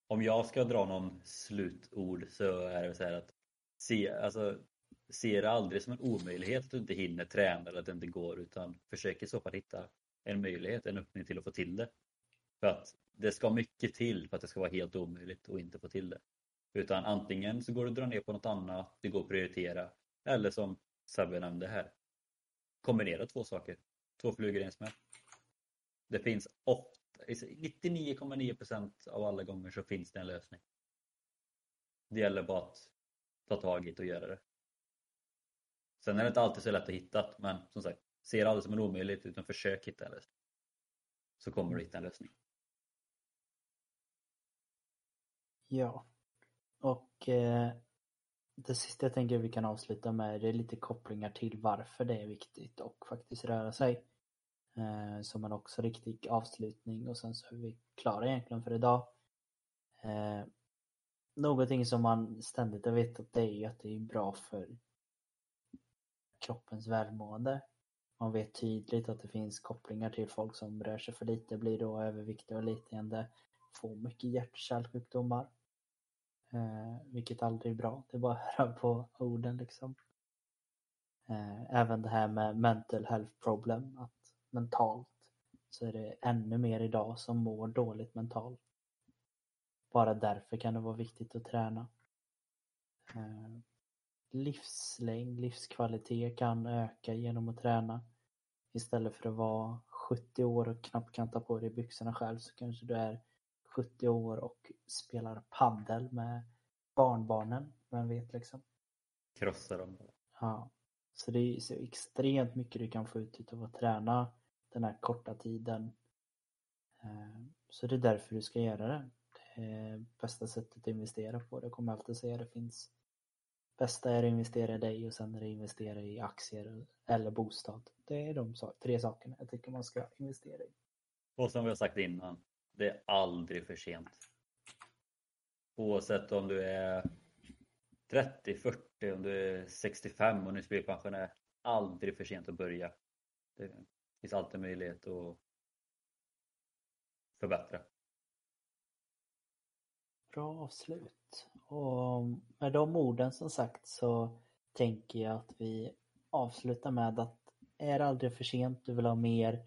om jag ska dra någon slutord så är det så här att se, alltså, se det aldrig som en omöjlighet att du inte hinner träna eller att det inte går utan försök i så fall hitta en möjlighet, en öppning till att få till det. För att det ska mycket till för att det ska vara helt omöjligt att inte få till det. Utan antingen så går det att dra ner på något annat, det går att prioritera. Eller som Sebbe nämnde här, kombinera två saker. Två flugor i en smäll. Det finns ofta, 99,9% av alla gånger så finns det en lösning. Det gäller bara att ta tag i det och göra det. Sen är det inte alltid så lätt att hitta, men som sagt, se det aldrig som en omöjlighet utan försök hitta en lösning. Så kommer du hitta en lösning. Ja. Och eh, det sista jag tänker vi kan avsluta med det är lite kopplingar till varför det är viktigt och faktiskt röra sig. Eh, som en också riktig avslutning och sen så är vi klara egentligen för idag. Eh, någonting som man ständigt har vetat det är ju att det är bra för kroppens välmående. Man vet tydligt att det finns kopplingar till folk som rör sig för lite, blir då överviktiga och liknande, får mycket hjärt och kärlsjukdomar. Eh, vilket aldrig är bra, det är bara att höra på orden liksom. Eh, även det här med mental health problem, att mentalt så är det ännu mer idag som mår dåligt mentalt. Bara därför kan det vara viktigt att träna. Eh, livslängd, livskvalitet kan öka genom att träna. Istället för att vara 70 år och knappt kan ta på dig byxorna själv så kanske du är 70 år och spelar paddel med barnbarnen. Vem vet liksom. Krossa dem. Ja. Så det är så extremt mycket du kan få ut av att träna den här korta tiden. Eh, så det är därför du ska göra det. Det är bästa sättet att investera på. Det kommer jag alltid säga det finns bästa är att investera i dig och sen är det att investera i aktier eller bostad. Det är de tre sakerna jag tycker man ska investera i. Och som vi har sagt innan, det är aldrig för sent. Oavsett om du är 30, 40, om du är 65 och nu blir pensionär. Aldrig för sent att börja. Det finns alltid möjlighet att förbättra. Bra avslut. Och med de orden som sagt så tänker jag att vi avslutar med att är det aldrig för sent, du vill ha mer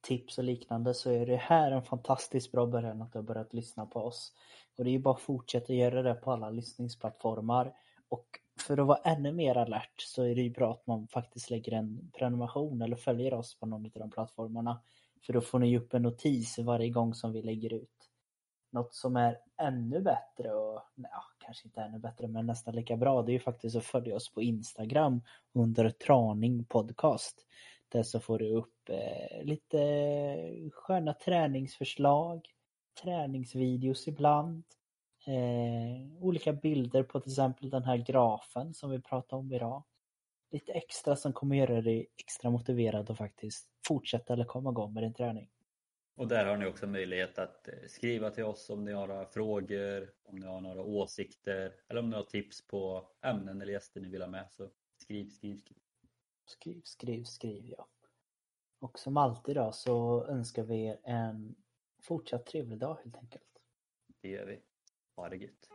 tips och liknande så är det här en fantastiskt bra början att du har börjat lyssna på oss. Och det är ju bara att fortsätta göra det på alla lyssningsplattformar. Och för att vara ännu mer alert så är det ju bra att man faktiskt lägger en prenumeration eller följer oss på någon av de plattformarna. För då får ni upp en notis varje gång som vi lägger ut. Något som är ännu bättre och ja, kanske inte ännu bättre men nästan lika bra det är ju faktiskt att följa oss på Instagram under Traning Podcast. Där så får du upp eh, lite sköna träningsförslag, träningsvideos ibland, eh, olika bilder på till exempel den här grafen som vi pratade om idag. Lite extra som kommer göra dig extra motiverad att faktiskt fortsätta eller komma igång med din träning. Och där har ni också möjlighet att eh, skriva till oss om ni har några frågor, om ni har några åsikter eller om ni har tips på ämnen eller gäster ni vill ha med. Så skriv, skriv, skriv. Skriv, skriv, skriv ja. Och som alltid då så önskar vi er en fortsatt trevlig dag helt enkelt. Det gör vi. Ha det gött.